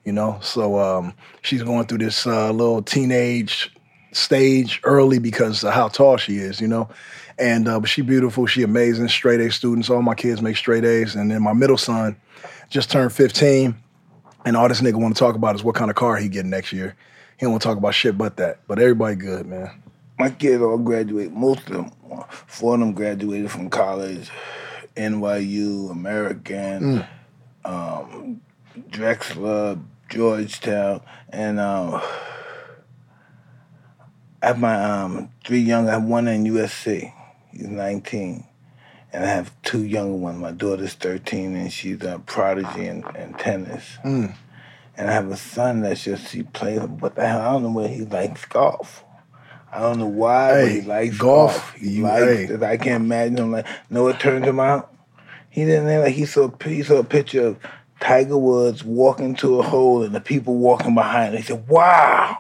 [SPEAKER 1] You know, so um, she's going through this uh, little teenage stage early because of how tall she is. You know, and uh, but she beautiful, she amazing, straight A students. All my kids make straight A's, and then my middle son just turned 15, and all this nigga want to talk about is what kind of car he getting next year. He don't want to talk about shit but that. But everybody good, man.
[SPEAKER 2] My kids all graduate. Most of them, four of them graduated from college, NYU, American, um, Drexel, Georgetown, and um, I have my um, three young. I have one in USC. He's 19. And I have two younger ones. My daughter's 13 and she's a prodigy in, in tennis.
[SPEAKER 1] Mm.
[SPEAKER 2] And I have a son that's just, he plays, what the hell, I don't know where he likes golf. I don't know why, but he likes
[SPEAKER 1] golf,
[SPEAKER 2] golf. He likes
[SPEAKER 1] hey.
[SPEAKER 2] I can't imagine him like, know what turned him out? He didn't like, he saw, he saw a picture of Tiger Woods walking to a hole and the people walking behind. He said, wow,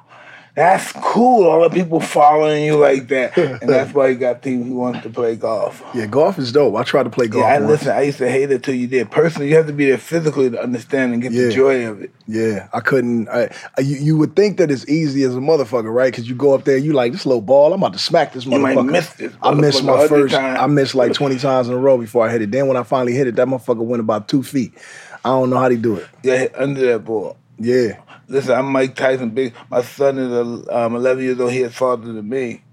[SPEAKER 2] that's cool. All the people following you like that. And that's why he got team, he wants to play golf.
[SPEAKER 1] Yeah, golf is dope. I tried to play golf.
[SPEAKER 2] Yeah, I
[SPEAKER 1] once.
[SPEAKER 2] listen. I used to hate it till you did. Personally, you have to be there physically to understand and get
[SPEAKER 1] Yeah.
[SPEAKER 2] the joy of it.
[SPEAKER 1] Yeah, I couldn't. I, you, you would think that it's easy as a motherfucker, right? Because you go up there, you like this little ball. I'm about to smack this motherfucker.
[SPEAKER 2] You might miss this.
[SPEAKER 1] I missed my first.
[SPEAKER 2] times.
[SPEAKER 1] I missed like 20 times in a row before I hit it. Then when I finally hit it, that motherfucker went about two feet. I don't know how they do it.
[SPEAKER 2] Yeah, hit under that ball.
[SPEAKER 1] Yeah,
[SPEAKER 2] Listen, I'm Mike Tyson. Big. My son is um, 11 years old. He is farther than me.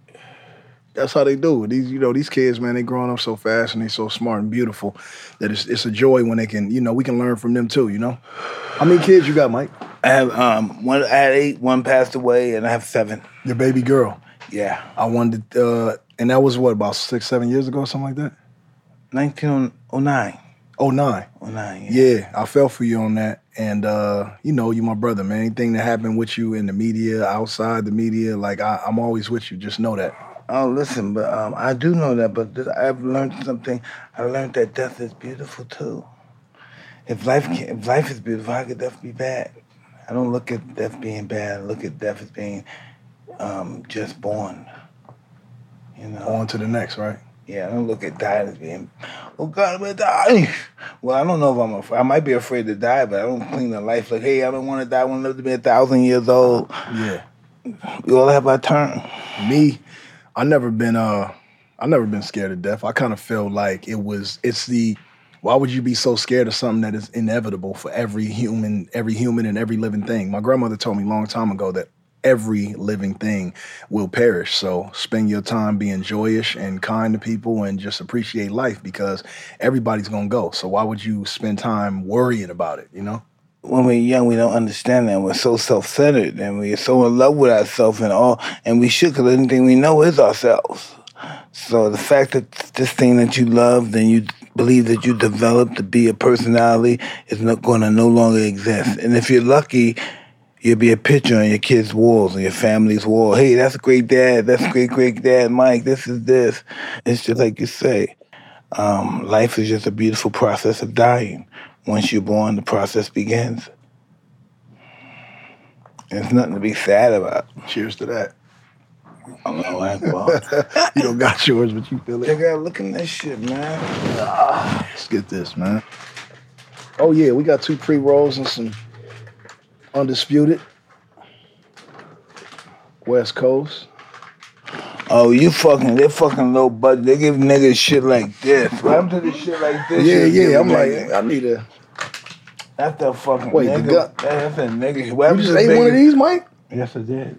[SPEAKER 1] that's how they do. These, you know, these kids, man, they growing up so fast and they so smart and beautiful that it's it's a joy when they can, you know, we can learn from them too. You know, how many kids you got, Mike?
[SPEAKER 2] I have um one. I had eight. One passed away, and I have seven.
[SPEAKER 1] Your baby girl.
[SPEAKER 2] Yeah,
[SPEAKER 1] I wanted, uh, and that was what about six, seven years ago, something like that.
[SPEAKER 2] 1909.
[SPEAKER 1] Oh nine.
[SPEAKER 2] 09. Yeah.
[SPEAKER 1] Yeah, I fell for you on that. And uh, you know, you my brother, man. Anything that happened with you in the media, outside the media, like I, I'm always with you. Just know that.
[SPEAKER 2] Oh, listen, but um, I do know that. But this, I've learned something. I learned that death is beautiful too. If life can, if life is beautiful, how could death be bad? I don't look at death being bad. I look at death as being um, just born. You know.
[SPEAKER 1] On to the next, right?
[SPEAKER 2] Yeah, I don't look at dying as being, oh God, I'm gonna die. Well, I don't know if I'm afraid. I might be afraid to die, but I don't cling to life like, hey, I don't want to die. I want to live to be a thousand years old.
[SPEAKER 1] Yeah.
[SPEAKER 2] We all have our turn.
[SPEAKER 1] Me, I never been uh I never been scared of death. I kind of feel like it was it's the why would you be so scared of something that is inevitable for every human, every human and every living thing? My grandmother told me a long time ago that every living thing will perish. So spend your time being joyous and kind to people and just appreciate life because everybody's gonna go. So why would you spend time worrying about it, you know?
[SPEAKER 2] when we're young, we don't understand that. We're so self-centered and we're so in love with ourselves and all, and we should, because anything we know is ourselves. So the fact that this thing that you love, and you believe that you developed to be a personality, is not going to no longer exist. And if you're lucky, you'll be a picture on your kids' walls, on your family's wall. Hey, that's great dad. That's great great dad, Mike. This is this. It's just like you say. Um, life is just a beautiful process of dying. Once you're born, the process begins. There's nothing to be sad about.
[SPEAKER 1] Cheers to that. You don't got yours, but you feel it.
[SPEAKER 2] Check out, look at this shit, man.
[SPEAKER 1] Let's get this, man. Oh yeah, we got two pre rolls and some undisputed West Coast.
[SPEAKER 2] Oh, you fucking, they fucking low budget. They give niggas shit like this. What happened to the shit like this?
[SPEAKER 1] Yeah,
[SPEAKER 2] You
[SPEAKER 1] yeah. I'm
[SPEAKER 2] niggas-
[SPEAKER 1] like, I need a.
[SPEAKER 2] that's the fucking
[SPEAKER 1] Wait, the
[SPEAKER 2] nigga.
[SPEAKER 1] gut-
[SPEAKER 2] That's a nigga. What
[SPEAKER 1] You
[SPEAKER 2] happened
[SPEAKER 1] just
[SPEAKER 2] to
[SPEAKER 1] ate
[SPEAKER 2] the
[SPEAKER 1] one of these, Mike?
[SPEAKER 2] Yes, I did.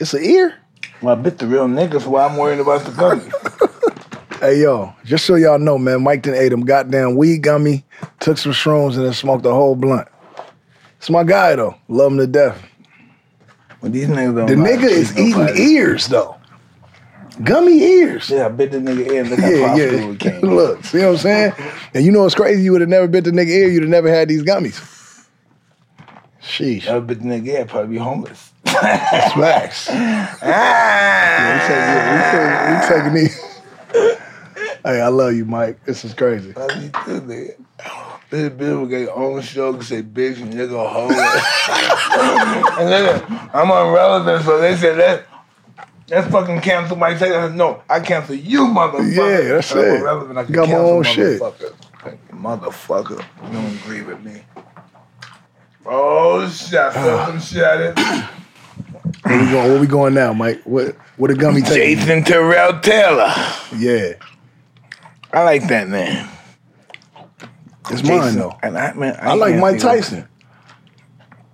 [SPEAKER 1] It's an ear.
[SPEAKER 2] Well, I bit the real niggas, so why I'm worrying about the gun.
[SPEAKER 1] Hey yo, just so y'all know, man, Mike done ate them goddamn weed gummy, took some shrooms, and then smoked a whole blunt. It's my guy though. Love him to death.
[SPEAKER 2] But these niggas don't
[SPEAKER 1] The
[SPEAKER 2] like
[SPEAKER 1] nigga is eating
[SPEAKER 2] nobody.
[SPEAKER 1] ears though. Gummy ears.
[SPEAKER 2] Yeah, I bit the nigga ear. Look how
[SPEAKER 1] Yeah, yeah.
[SPEAKER 2] came.
[SPEAKER 1] Look, see what I'm saying? And you know what's crazy? You would have never bit the nigga ear. You'd have never had these gummies. Sheesh.
[SPEAKER 2] I bit the nigga ear, probably be homeless.
[SPEAKER 1] Smacks.
[SPEAKER 2] ah!
[SPEAKER 1] We taking these. hey, I love you, Mike. This is crazy.
[SPEAKER 2] Love you too, nigga. This bitch will get own show and say bitch and nigga hold it. and nigga, I'm irrelevant, so they said that let's fucking cancel my Tyson. I said, no, I cancel you, motherfucker.
[SPEAKER 1] Yeah, that's
[SPEAKER 2] I'm
[SPEAKER 1] it.
[SPEAKER 2] irrelevant. I can
[SPEAKER 1] Got my
[SPEAKER 2] cancel
[SPEAKER 1] own shit.
[SPEAKER 2] Motherfucker, you don't agree with me. Oh shit, I felt some ah. shit it.
[SPEAKER 1] Where we going? Where we going now, Mike? What? What a gummy take?
[SPEAKER 2] Jayceon Terrell Taylor.
[SPEAKER 1] Yeah,
[SPEAKER 2] I like that name.
[SPEAKER 1] It's mine though.
[SPEAKER 2] And I, man,
[SPEAKER 1] I like Mike. Tyson.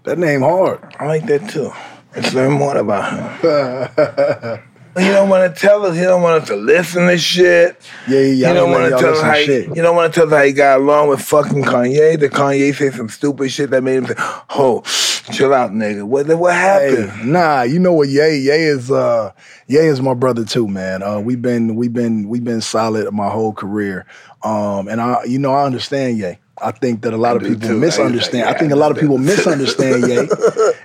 [SPEAKER 1] That name hard.
[SPEAKER 2] I like that too. Let's learn more about him. He don't want to tell us. He don't want us to listen to shit.
[SPEAKER 1] Yeah, yeah, yeah.
[SPEAKER 2] You don't
[SPEAKER 1] want to
[SPEAKER 2] want to tell us how. He, you don't want to tell us how he got along with fucking Kanye. The Kanye say some stupid shit that made him say, "Oh, chill out, nigga." What what happened?
[SPEAKER 1] Hey, nah, you know what? Ye Ye is uh Ye is my brother too, man. Uh, we've been we've been we've been solid my whole career. Um, and I you know I understand Ye. I think that a lot of people
[SPEAKER 2] too.
[SPEAKER 1] misunderstand.
[SPEAKER 2] I-
[SPEAKER 1] I think a lot of people misunderstand Ye.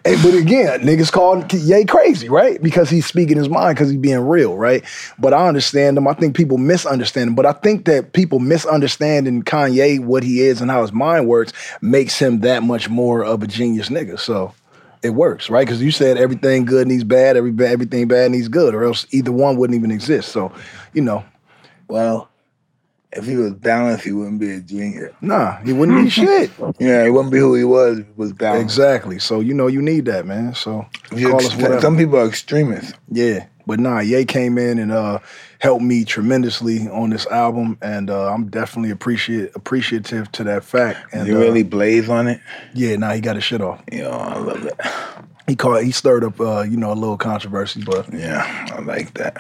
[SPEAKER 1] Hey, but again, niggas call Ye crazy, right? Because he's speaking his mind, because he's being real, right? But I understand him. I think people misunderstand him. But I think that people misunderstanding Kanye, what he is and how his mind works, makes him that much more of a genius nigga. So it works, right? Because you said everything good needs bad, every ba- everything bad needs good, or else either one wouldn't even exist. So, you know,
[SPEAKER 2] Well, if he was balanced, he wouldn't be a genius.
[SPEAKER 1] nah, he wouldn't be shit.
[SPEAKER 2] Yeah, he wouldn't be who he was. If he was balanced.
[SPEAKER 1] Exactly. So you know you need that, man. So call us whatever.
[SPEAKER 2] Some people are extremists.
[SPEAKER 1] Yeah, but nah, Ye came in and uh, helped me tremendously on this album, and uh, I'm definitely appreciate appreciative to that fact. And
[SPEAKER 2] you
[SPEAKER 1] uh,
[SPEAKER 2] really blaze on it.
[SPEAKER 1] yeah, nah, he got his shit off.
[SPEAKER 2] Yeah, I love it.
[SPEAKER 1] He called, he stirred up, uh, you know, a little controversy, but
[SPEAKER 2] Yeah, I like that.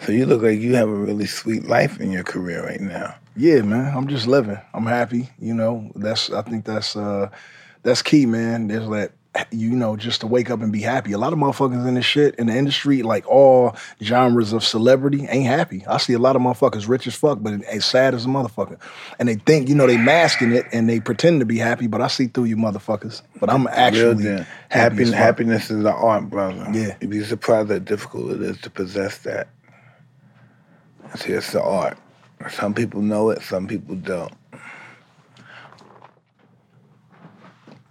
[SPEAKER 2] So you look like you have a really sweet life in your career right now.
[SPEAKER 1] yeah, man, I'm just living. I'm happy. You know, that's I think that's uh, that's key, man. There's that. You know, just to wake up and be happy. A lot of motherfuckers in this shit in the industry, like all genres of celebrity, ain't happy. I see a lot of motherfuckers rich as fuck, but as sad as a motherfucker. And they think, you know, they masking it and they pretend to be happy, but I see through you motherfuckers. But I'm actually happy.
[SPEAKER 2] Happy, happiness is an art, brother.
[SPEAKER 1] Yeah.
[SPEAKER 2] You'd be surprised how difficult it is to possess that. See, it's the art. Some people know it, some people don't.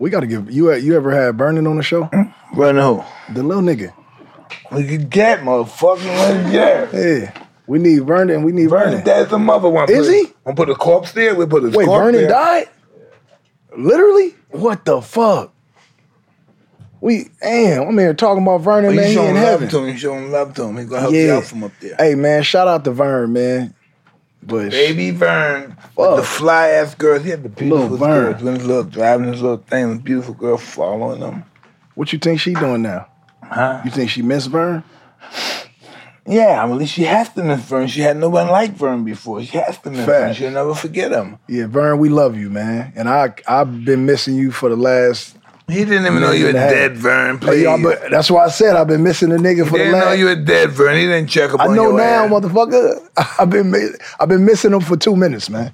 [SPEAKER 1] We got to give you. You ever had Burning on the show? Hmm?
[SPEAKER 2] Run who?
[SPEAKER 1] The little nigga.
[SPEAKER 2] We could get, motherfucker. yeah.
[SPEAKER 1] Yeah, we need Vernon. We need
[SPEAKER 2] Vernon,
[SPEAKER 1] Vernon.
[SPEAKER 2] that's the mother one.
[SPEAKER 1] Is he?
[SPEAKER 2] I'm put a corpse there. We put a corpse.
[SPEAKER 1] Wait,
[SPEAKER 2] corpse
[SPEAKER 1] Vernon
[SPEAKER 2] there.
[SPEAKER 1] died? Literally? What the fuck? We damn, I'm here talking about Vernon,
[SPEAKER 2] Oh,
[SPEAKER 1] man.
[SPEAKER 2] you
[SPEAKER 1] He
[SPEAKER 2] showing
[SPEAKER 1] in
[SPEAKER 2] love
[SPEAKER 1] heaven.
[SPEAKER 2] to him. You showing love to him. He's gonna help you
[SPEAKER 1] Yeah.
[SPEAKER 2] out from up there.
[SPEAKER 1] Hey man, shout out to Vern, man. But
[SPEAKER 2] Baby Vern,
[SPEAKER 1] Fuck.
[SPEAKER 2] the fly ass girls. He had the beautiful girls. Doing his little driving his little thing. The beautiful girl following him.
[SPEAKER 1] what you think she doing now?
[SPEAKER 2] Huh?
[SPEAKER 1] You think she miss Vern?
[SPEAKER 2] Yeah, I mean, she has to miss Vern. She had no one like Vern before. She has to miss Vern. She'll never forget him.
[SPEAKER 1] Yeah, Vern, we love you, man. And I I've been missing you for the last
[SPEAKER 2] He didn't even know you were
[SPEAKER 1] Minute and a half.
[SPEAKER 2] dead, Vern. Please.
[SPEAKER 1] y'all, but that's why I said I've been missing the nigga
[SPEAKER 2] he
[SPEAKER 1] for the
[SPEAKER 2] didn't know you were dead, Vern. He didn't check up
[SPEAKER 1] I
[SPEAKER 2] on
[SPEAKER 1] know now,
[SPEAKER 2] ass.
[SPEAKER 1] motherfucker. I've been I've been missing him for two minutes, man.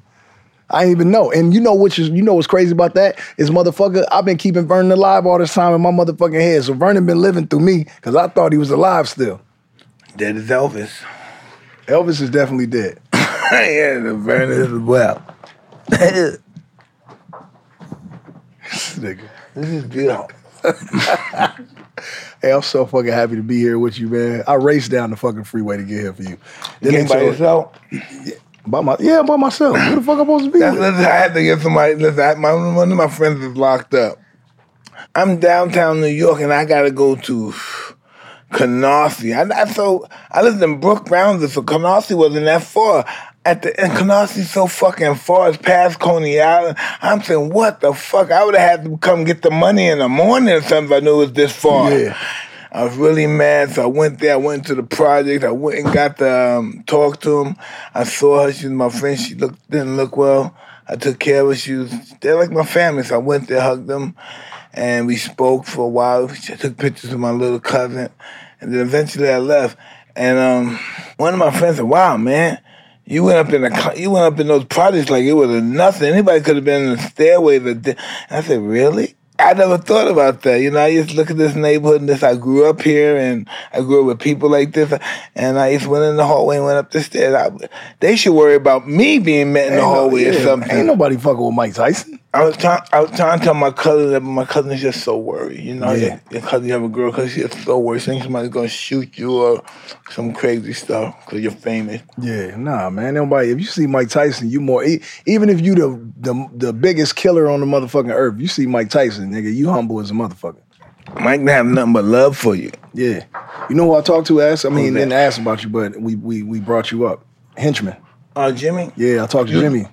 [SPEAKER 1] I ain't even know. And you know which is you know what's crazy about that is motherfucker. I've been keeping Vernon alive all this time in my motherfucking head. So Vernon been living through me because I thought he was alive still.
[SPEAKER 2] Dead as Elvis.
[SPEAKER 1] Elvis is definitely dead.
[SPEAKER 2] yeah, the Vern is as well. this is beautiful.
[SPEAKER 1] Hey, I'm so fucking happy to be here with you, man. I raced down the fucking freeway to get here for you.
[SPEAKER 2] You
[SPEAKER 1] Then
[SPEAKER 2] came by yourself?
[SPEAKER 1] By my yeah, by myself. Who the fuck I'm supposed to be
[SPEAKER 2] That's,
[SPEAKER 1] with?
[SPEAKER 2] listen, I had to get somebody. Listen, I, my, one of my friends is locked up. I'm downtown New York and I gotta go to Canarsie. I, I so I lived in Brook Brownsville, so Canarsie wasn't that far. At the and Canarsie's so fucking far. It's past Coney Island. I'm saying, what the fuck? I would have had to come get the money in the morning or something if I knew it was this far.
[SPEAKER 1] Yeah.
[SPEAKER 2] I was really mad, so I went there. I went to the project. I went and got to um, talk to him. I saw her. She was my friend. She looked didn't look well. I took care of her. She was they're like my family. So I went there, hugged them, and we spoke for a while. She took pictures of my little cousin, and then eventually I left. And um, one of my friends said, "Wow, man." You went up in the you went up in those projects like it was a nothing. Anybody could have been in the stairway. That I said, really? I never thought about that. You know, I used to look at this neighborhood and this. I grew up here and I grew up with people like this. And I just went in the hallway and went up the stairs. I, they should worry about me being met in the
[SPEAKER 1] Ain't no-
[SPEAKER 2] hallway or something.
[SPEAKER 1] Ain't nobody fucking with Mike Tyson.
[SPEAKER 2] I was trying. I was trying to tell my cousin that, my cousin is just so worried. You know,
[SPEAKER 1] Yeah.
[SPEAKER 2] your, your cousin you have a girl because she's so worried. She thinks somebody's gonna shoot you or some crazy stuff because you're famous.
[SPEAKER 1] Yeah, nah, man. Nobody. If you see Mike Tyson, you more. Even if you the the the biggest killer on the motherfucking earth, you see Mike Tyson, nigga, you humble as a motherfucker.
[SPEAKER 2] Mike didn't have nothing but love for you.
[SPEAKER 1] Yeah. You know who I talked to? Ask. I mean, didn't ask about you, but we we we brought you up. Henchman.
[SPEAKER 2] Oh, uh, Jimmy.
[SPEAKER 1] Yeah, I talked to Jimmy.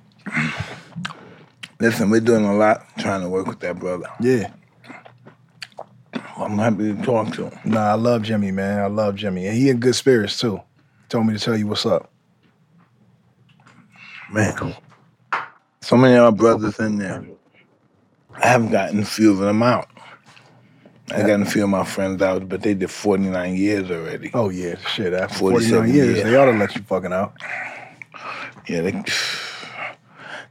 [SPEAKER 2] Listen, we're doing a lot trying to work with that brother.
[SPEAKER 1] Yeah.
[SPEAKER 2] I'm happy to talk to him.
[SPEAKER 1] Nah, I love Jimmy, man. I love Jimmy, and he in good spirits too. Told me to tell you what's up.
[SPEAKER 2] Man, so many of our brothers in there. I haven't gotten a few of them out. I gotten a few of my friends out, but they did 49 years already.
[SPEAKER 1] Oh yeah, shit. After
[SPEAKER 2] 47
[SPEAKER 1] 49 years,
[SPEAKER 2] years.
[SPEAKER 1] they ought to let you fucking out.
[SPEAKER 2] Yeah, they,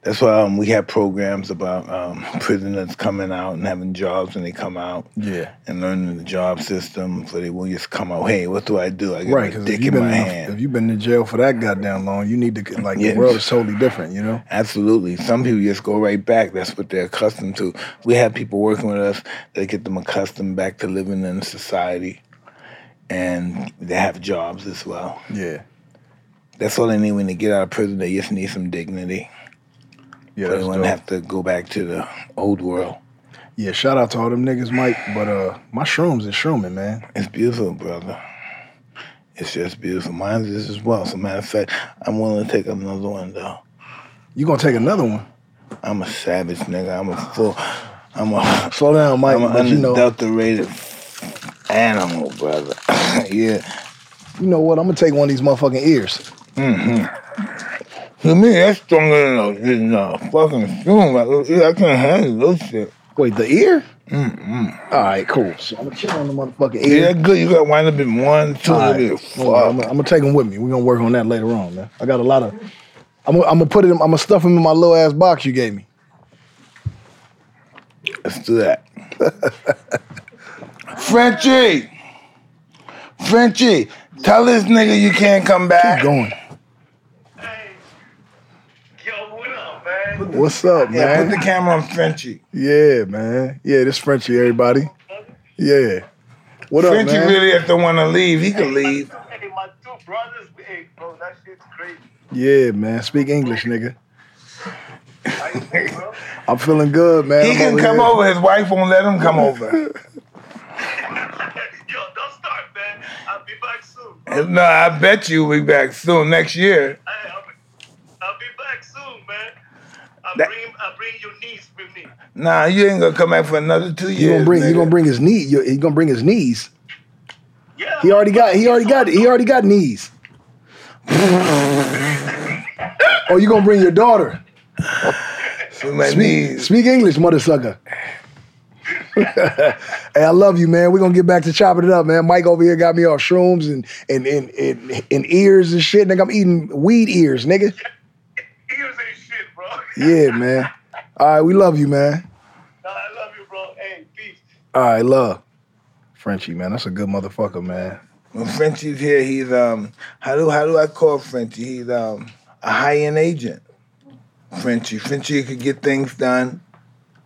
[SPEAKER 2] that's why um, we have programs about um, prisoners coming out and having jobs when they come out
[SPEAKER 1] Yeah.
[SPEAKER 2] and learning the job system. So they won't just come out, hey, what do I do? I got
[SPEAKER 1] Right,
[SPEAKER 2] a
[SPEAKER 1] because
[SPEAKER 2] dick
[SPEAKER 1] if you've
[SPEAKER 2] in
[SPEAKER 1] been
[SPEAKER 2] my
[SPEAKER 1] in,
[SPEAKER 2] hand.
[SPEAKER 1] if you've been in jail for that goddamn long, you need to like
[SPEAKER 2] Yeah.
[SPEAKER 1] the world is totally different, you know.
[SPEAKER 2] Absolutely. Some people just go right back. That's what they're accustomed to. We have people working with us that get them accustomed back to living in society. And they have jobs as well.
[SPEAKER 1] Yeah,
[SPEAKER 2] That's all they need when they get out of prison. They just need some dignity.
[SPEAKER 1] Yeah,
[SPEAKER 2] so they don't
[SPEAKER 1] dope.
[SPEAKER 2] have to go back to the old world.
[SPEAKER 1] Yeah, shout out to all them niggas, Mike. But uh, my shrooms is shrooming, man.
[SPEAKER 2] It's beautiful, brother. It's just beautiful. Mine is as well. As a matter of fact, I'm willing to take another one though.
[SPEAKER 1] You gonna take another one?
[SPEAKER 2] I'm a savage nigga. I'm a full. I'm a.
[SPEAKER 1] Slow down, Mike.
[SPEAKER 2] I'm an
[SPEAKER 1] you know,
[SPEAKER 2] animal, brother. yeah.
[SPEAKER 1] you know what? I'm gonna take one of these motherfucking ears.
[SPEAKER 2] To me, that's stronger than a, fucking spoon. Like, I can't handle those shit.
[SPEAKER 1] Wait, the ear? Mm-hmm. All right, cool. So I'm gonna chill on the motherfucking ear.
[SPEAKER 2] that's good. You got wind up in one, two,
[SPEAKER 1] right.
[SPEAKER 2] three,
[SPEAKER 1] I'm, gonna, I'm gonna take them with me. We're gonna work on that later on, man. I got a lot of. I'm gonna, I'm gonna put it. In, I'm gonna stuff them in my little ass box you gave me.
[SPEAKER 2] Let's do that. Frenchie! Frenchie, tell this nigga you can't come back.
[SPEAKER 1] Keep going.
[SPEAKER 5] Hey, yo, what up, man?
[SPEAKER 1] What's up,
[SPEAKER 2] Yeah,
[SPEAKER 1] man?
[SPEAKER 2] put the camera on Frenchie.
[SPEAKER 1] Yeah, man. Yeah, this Frenchie, everybody. Yeah. What up,
[SPEAKER 2] Frenchie
[SPEAKER 1] man?
[SPEAKER 2] really has to want to leave. He can leave.
[SPEAKER 5] Hey, my two brothers, hey, bro, that shit's crazy.
[SPEAKER 1] Yeah, man. Speak English, nigga.
[SPEAKER 5] How you doing, bro?
[SPEAKER 1] I'm feeling good, man.
[SPEAKER 2] He
[SPEAKER 1] I'm
[SPEAKER 2] can
[SPEAKER 1] over
[SPEAKER 2] come
[SPEAKER 1] here.
[SPEAKER 2] over. His wife won't let him come over.
[SPEAKER 5] yo, don't start, man. I'll be back soon.
[SPEAKER 2] no, I bet you we'll be back soon next year.
[SPEAKER 5] Hey, I'll be, I'll be back soon, man. I'll
[SPEAKER 2] That-
[SPEAKER 5] bring, I'll bring your niece with me.
[SPEAKER 2] Nah, you ain't gonna come back for another two years.
[SPEAKER 1] You gonna bring? You gonna bring his knee? You, he gonna bring his knees?
[SPEAKER 5] Yeah.
[SPEAKER 1] He already got. He already got. He already got knees. oh, you gonna bring your daughter?
[SPEAKER 2] My
[SPEAKER 1] Speak, speak English, mother sucker. hey, I love you, man. We're gonna get back to chopping it up, man. Mike over here got me all shrooms and and and, and, and ears and shit. Nigga, I'm eating weed ears, nigga.
[SPEAKER 5] Ears ain't shit, bro.
[SPEAKER 1] Yeah, man. All right, we love you, man.
[SPEAKER 5] Nah, I love you, bro. Hey, peace.
[SPEAKER 1] All right, love. Frenchie, man, that's a good motherfucker, man.
[SPEAKER 2] When Frenchie's here, he's um. How do how do I call Frenchie? He's um a high end agent. Frenchie, Frenchie could get things done.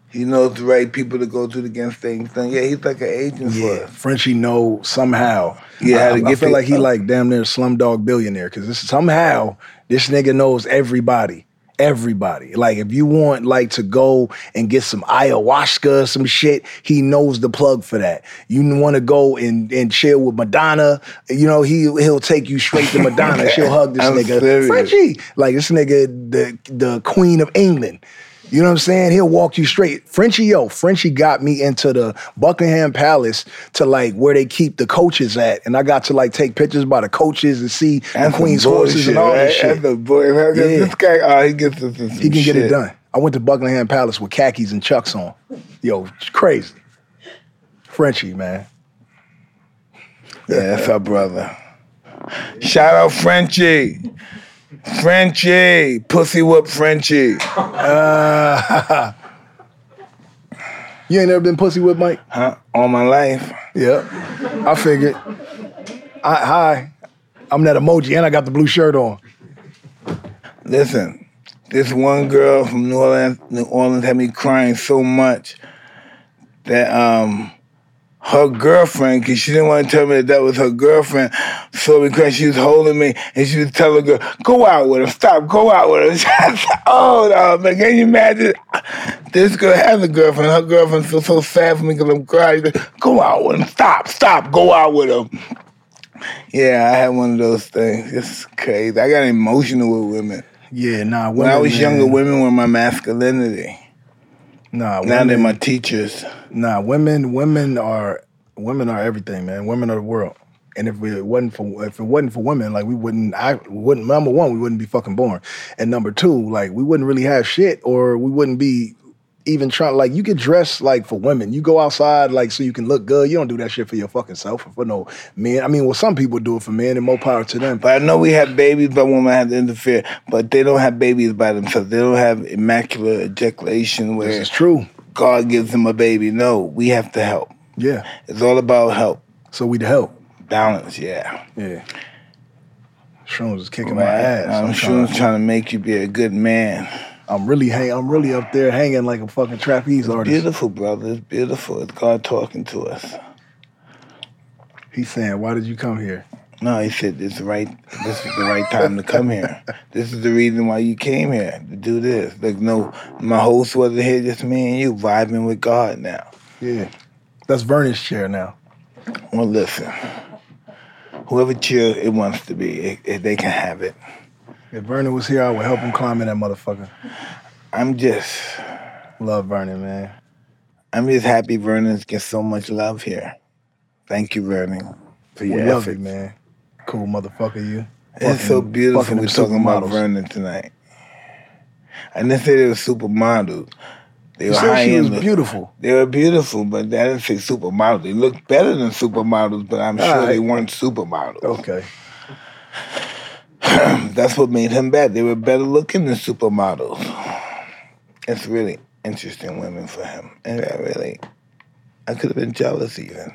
[SPEAKER 2] He knows the right people to go to to get things done. Yeah, he's like an agent for
[SPEAKER 1] Yeah,
[SPEAKER 2] us.
[SPEAKER 1] Frenchie know somehow.
[SPEAKER 2] Yeah, how
[SPEAKER 1] I,
[SPEAKER 2] to
[SPEAKER 1] I feel
[SPEAKER 2] the-
[SPEAKER 1] like he like damn near slumdog billionaire because somehow this nigga knows everybody Everybody. Like if you want like to go and get some ayahuasca or some shit, he knows the plug for that. You want to go and, and chill with Madonna, you know, he he'll take you straight to Madonna. She'll hug this
[SPEAKER 2] I'm
[SPEAKER 1] nigga.
[SPEAKER 2] serious.
[SPEAKER 1] Frenchie. Like this nigga, the the Queen of England. You know what I'm saying? He'll walk you straight. Frenchie, yo, Frenchie got me into the Buckingham Palace to like where they keep the coaches at. And I got to like take pictures by the coaches and see the
[SPEAKER 2] That's
[SPEAKER 1] Queen's horses and all that shit.
[SPEAKER 2] That's boy.
[SPEAKER 1] Yeah.
[SPEAKER 2] This guy, oh, he gets in some
[SPEAKER 1] He can get it done. I went to Buckingham Palace with khakis and chucks on. Yo, crazy. Frenchie, man.
[SPEAKER 2] Yeah, that's our brother. Shout out Frenchie. Frenchie. Pussy whoop Frenchie.
[SPEAKER 1] Uh, you ain't never been pussy with Mike?
[SPEAKER 2] Huh? All my life.
[SPEAKER 1] Yep. I figured. I, hi. I'm that emoji and I got the blue shirt on.
[SPEAKER 2] Listen, this one girl from New Orleans, New Orleans had me crying so much that um her girlfriend, because she didn't want to tell me that that was her girlfriend, so because she was holding me and she was telling her, go out with him, stop, go out with him. Oh, no, man, can you imagine? This girl has a girlfriend. Her girlfriend feels so sad for me because I'm crying. Go out with him, stop, stop, go out with him. Yeah, I had one of those things. It's crazy. I got emotional with women.
[SPEAKER 1] Yeah, nah.
[SPEAKER 2] When I
[SPEAKER 1] women,
[SPEAKER 2] was
[SPEAKER 1] man.
[SPEAKER 2] younger, women were my masculinity.
[SPEAKER 1] Nah,
[SPEAKER 2] Now they're my teachers.
[SPEAKER 1] Nah, women, women are women are everything, man. Women are the world. And if it wasn't for if it wasn't for women, like we wouldn't I wouldn't number one, we wouldn't be fucking born. And number two, like we wouldn't really have shit or we wouldn't be even trying like you get dressed like for women. You go outside like so you can look good. You don't do that shit for your fucking self or for no men. I mean, well, some people do it for men and more power to them.
[SPEAKER 2] But I know we have babies, but women have to interfere. But they don't have babies by themselves. They don't have immaculate ejaculation where
[SPEAKER 1] is true.
[SPEAKER 2] God gives them a baby. No, we have to help.
[SPEAKER 1] Yeah.
[SPEAKER 2] It's all about help.
[SPEAKER 1] So we the help.
[SPEAKER 2] Balance, yeah.
[SPEAKER 1] Yeah. Shrooms is kicking my ass.
[SPEAKER 2] Um, I'm sure
[SPEAKER 1] trying
[SPEAKER 2] it's trying to make you be a good man.
[SPEAKER 1] I'm really hang I'm really up there hanging like a fucking trapeze artist.
[SPEAKER 2] Beautiful, brother. It's beautiful. It's God talking to us.
[SPEAKER 1] He's saying, Why did you come here?
[SPEAKER 2] No, he said it's right. This is the right time to come here. This is the reason why you came here to do this. Like no, my host wasn't here, just me and you vibing with God now.
[SPEAKER 1] Yeah. That's Vernon's chair now.
[SPEAKER 2] Well, listen, whoever chair it wants to be, it, it- they can have it.
[SPEAKER 1] If Vernon was here, I would help him climb in that motherfucker.
[SPEAKER 2] I'm just,
[SPEAKER 1] Love Vernon, man.
[SPEAKER 2] I'm just happy Vernon's get so much love here. Thank you, Vernon, for
[SPEAKER 1] We love you, man. Cool motherfucker, you.
[SPEAKER 2] It's so beautiful we're talking about. Vernon tonight. I didn't say they were supermodels. They were high
[SPEAKER 1] she was
[SPEAKER 2] end.
[SPEAKER 1] beautiful.
[SPEAKER 2] They were beautiful, but I didn't say supermodels. They looked better than supermodels, but I'm sure
[SPEAKER 1] All
[SPEAKER 2] they weren't supermodels.
[SPEAKER 1] Okay.
[SPEAKER 2] That's what made him bad. They were better looking than supermodels. It's really interesting women for him. And I really, I could have been jealous even.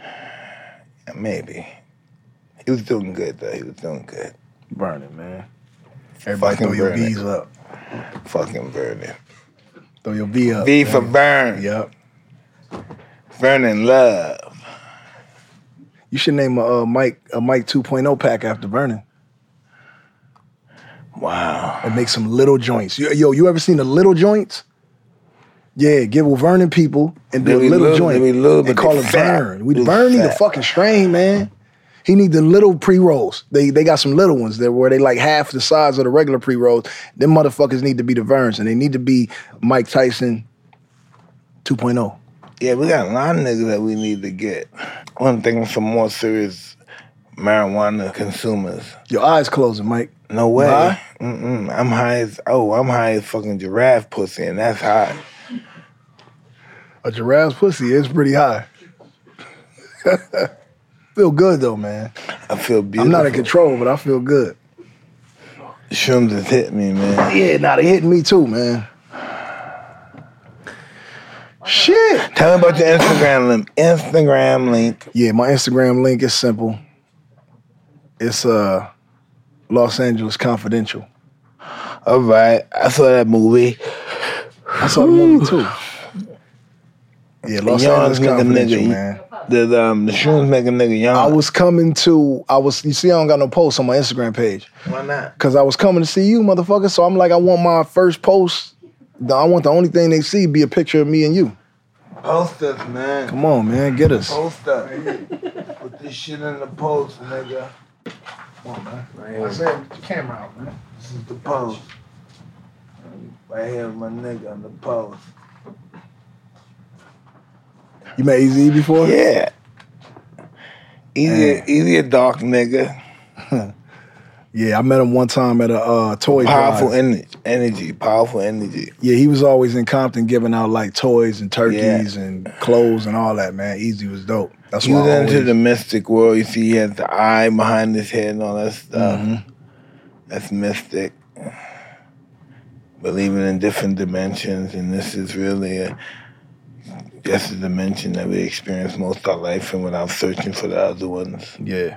[SPEAKER 2] Maybe. He was doing good though. He was doing good.
[SPEAKER 1] Vernon, man. Everybody
[SPEAKER 2] Fucking
[SPEAKER 1] throw your. V's up.
[SPEAKER 2] Fucking Vernon.
[SPEAKER 1] Throw your V up.
[SPEAKER 2] V for
[SPEAKER 1] man.
[SPEAKER 2] Vern.
[SPEAKER 1] Yep.
[SPEAKER 2] Vernon Love.
[SPEAKER 1] You should name a uh, Mike a Mike 2.0 pack after Vernon
[SPEAKER 2] Wow.
[SPEAKER 1] and make some little joints. Yo, yo, you ever seen the little joints? Yeah, give with Vernon people and do a little,
[SPEAKER 2] little-
[SPEAKER 1] joint
[SPEAKER 2] they be little,
[SPEAKER 1] and call it. Vern. We Vern need a fucking strain, man. He need the little pre rolls. They they got some little ones there where they like half the size of the regular pre rolls. Them motherfuckers need to be the Verns and they need to be Mike Tyson 2.0.
[SPEAKER 2] Yeah, we got a lot of niggas that we need to get. One thing some more serious marijuana consumers.
[SPEAKER 1] Your eyes closing, Mike.
[SPEAKER 2] No way.
[SPEAKER 1] Why?
[SPEAKER 2] Mm-mm. I'm high as oh, I'm high as fucking giraffe pussy, and that's high.
[SPEAKER 1] A giraffe's pussy is pretty high. feel good though, man.
[SPEAKER 2] I feel beautiful.
[SPEAKER 1] I'm not in control, but I feel good.
[SPEAKER 2] Shrooms has hitting me, man.
[SPEAKER 1] Yeah, nah, they hitting me too, man. Shit.
[SPEAKER 2] Tell me about your Instagram link. Instagram link.
[SPEAKER 1] Yeah, my Instagram link is simple. It's uh Los Angeles Confidential.
[SPEAKER 2] All right, I saw that movie.
[SPEAKER 1] I saw the movie too. Yeah, Los Angeles Confidential,
[SPEAKER 2] nigga,
[SPEAKER 1] man.
[SPEAKER 2] The um the shrooms make a nigga yawn.
[SPEAKER 1] I was coming to, I was, you see, I don't got no post on my Instagram page
[SPEAKER 2] Why not?
[SPEAKER 1] because I was coming to see you, motherfucker. So I'm like, I want my first post. The- I want the only thing they see be a picture of me and you.
[SPEAKER 2] Post us, man.
[SPEAKER 1] Come on, man, get us.
[SPEAKER 2] Post us. Put this shit in the post, nigga.
[SPEAKER 1] Come on, man.
[SPEAKER 2] Right here.
[SPEAKER 1] said, get the camera out, man.
[SPEAKER 2] This is the post. Right here, my nigga on the post.
[SPEAKER 1] You met Eazy before?
[SPEAKER 2] Yeah. Eazy, easy a dark nigga.
[SPEAKER 1] Yeah, I met him one time at a uh, toy
[SPEAKER 2] Powerful energy, energy, powerful energy.
[SPEAKER 1] Yeah, he was always in Compton giving out like toys and turkeys and clothes and all that, man. Eazy was dope. That's
[SPEAKER 2] He was
[SPEAKER 1] I
[SPEAKER 2] into
[SPEAKER 1] always,
[SPEAKER 2] the mystic world. You see, he has the eye behind his head and all that stuff.
[SPEAKER 1] Mhm.
[SPEAKER 2] That's mystic. Believing in different dimensions, and this is really a, just a dimension that we experience most of our life in without searching for the other ones.
[SPEAKER 1] Yeah.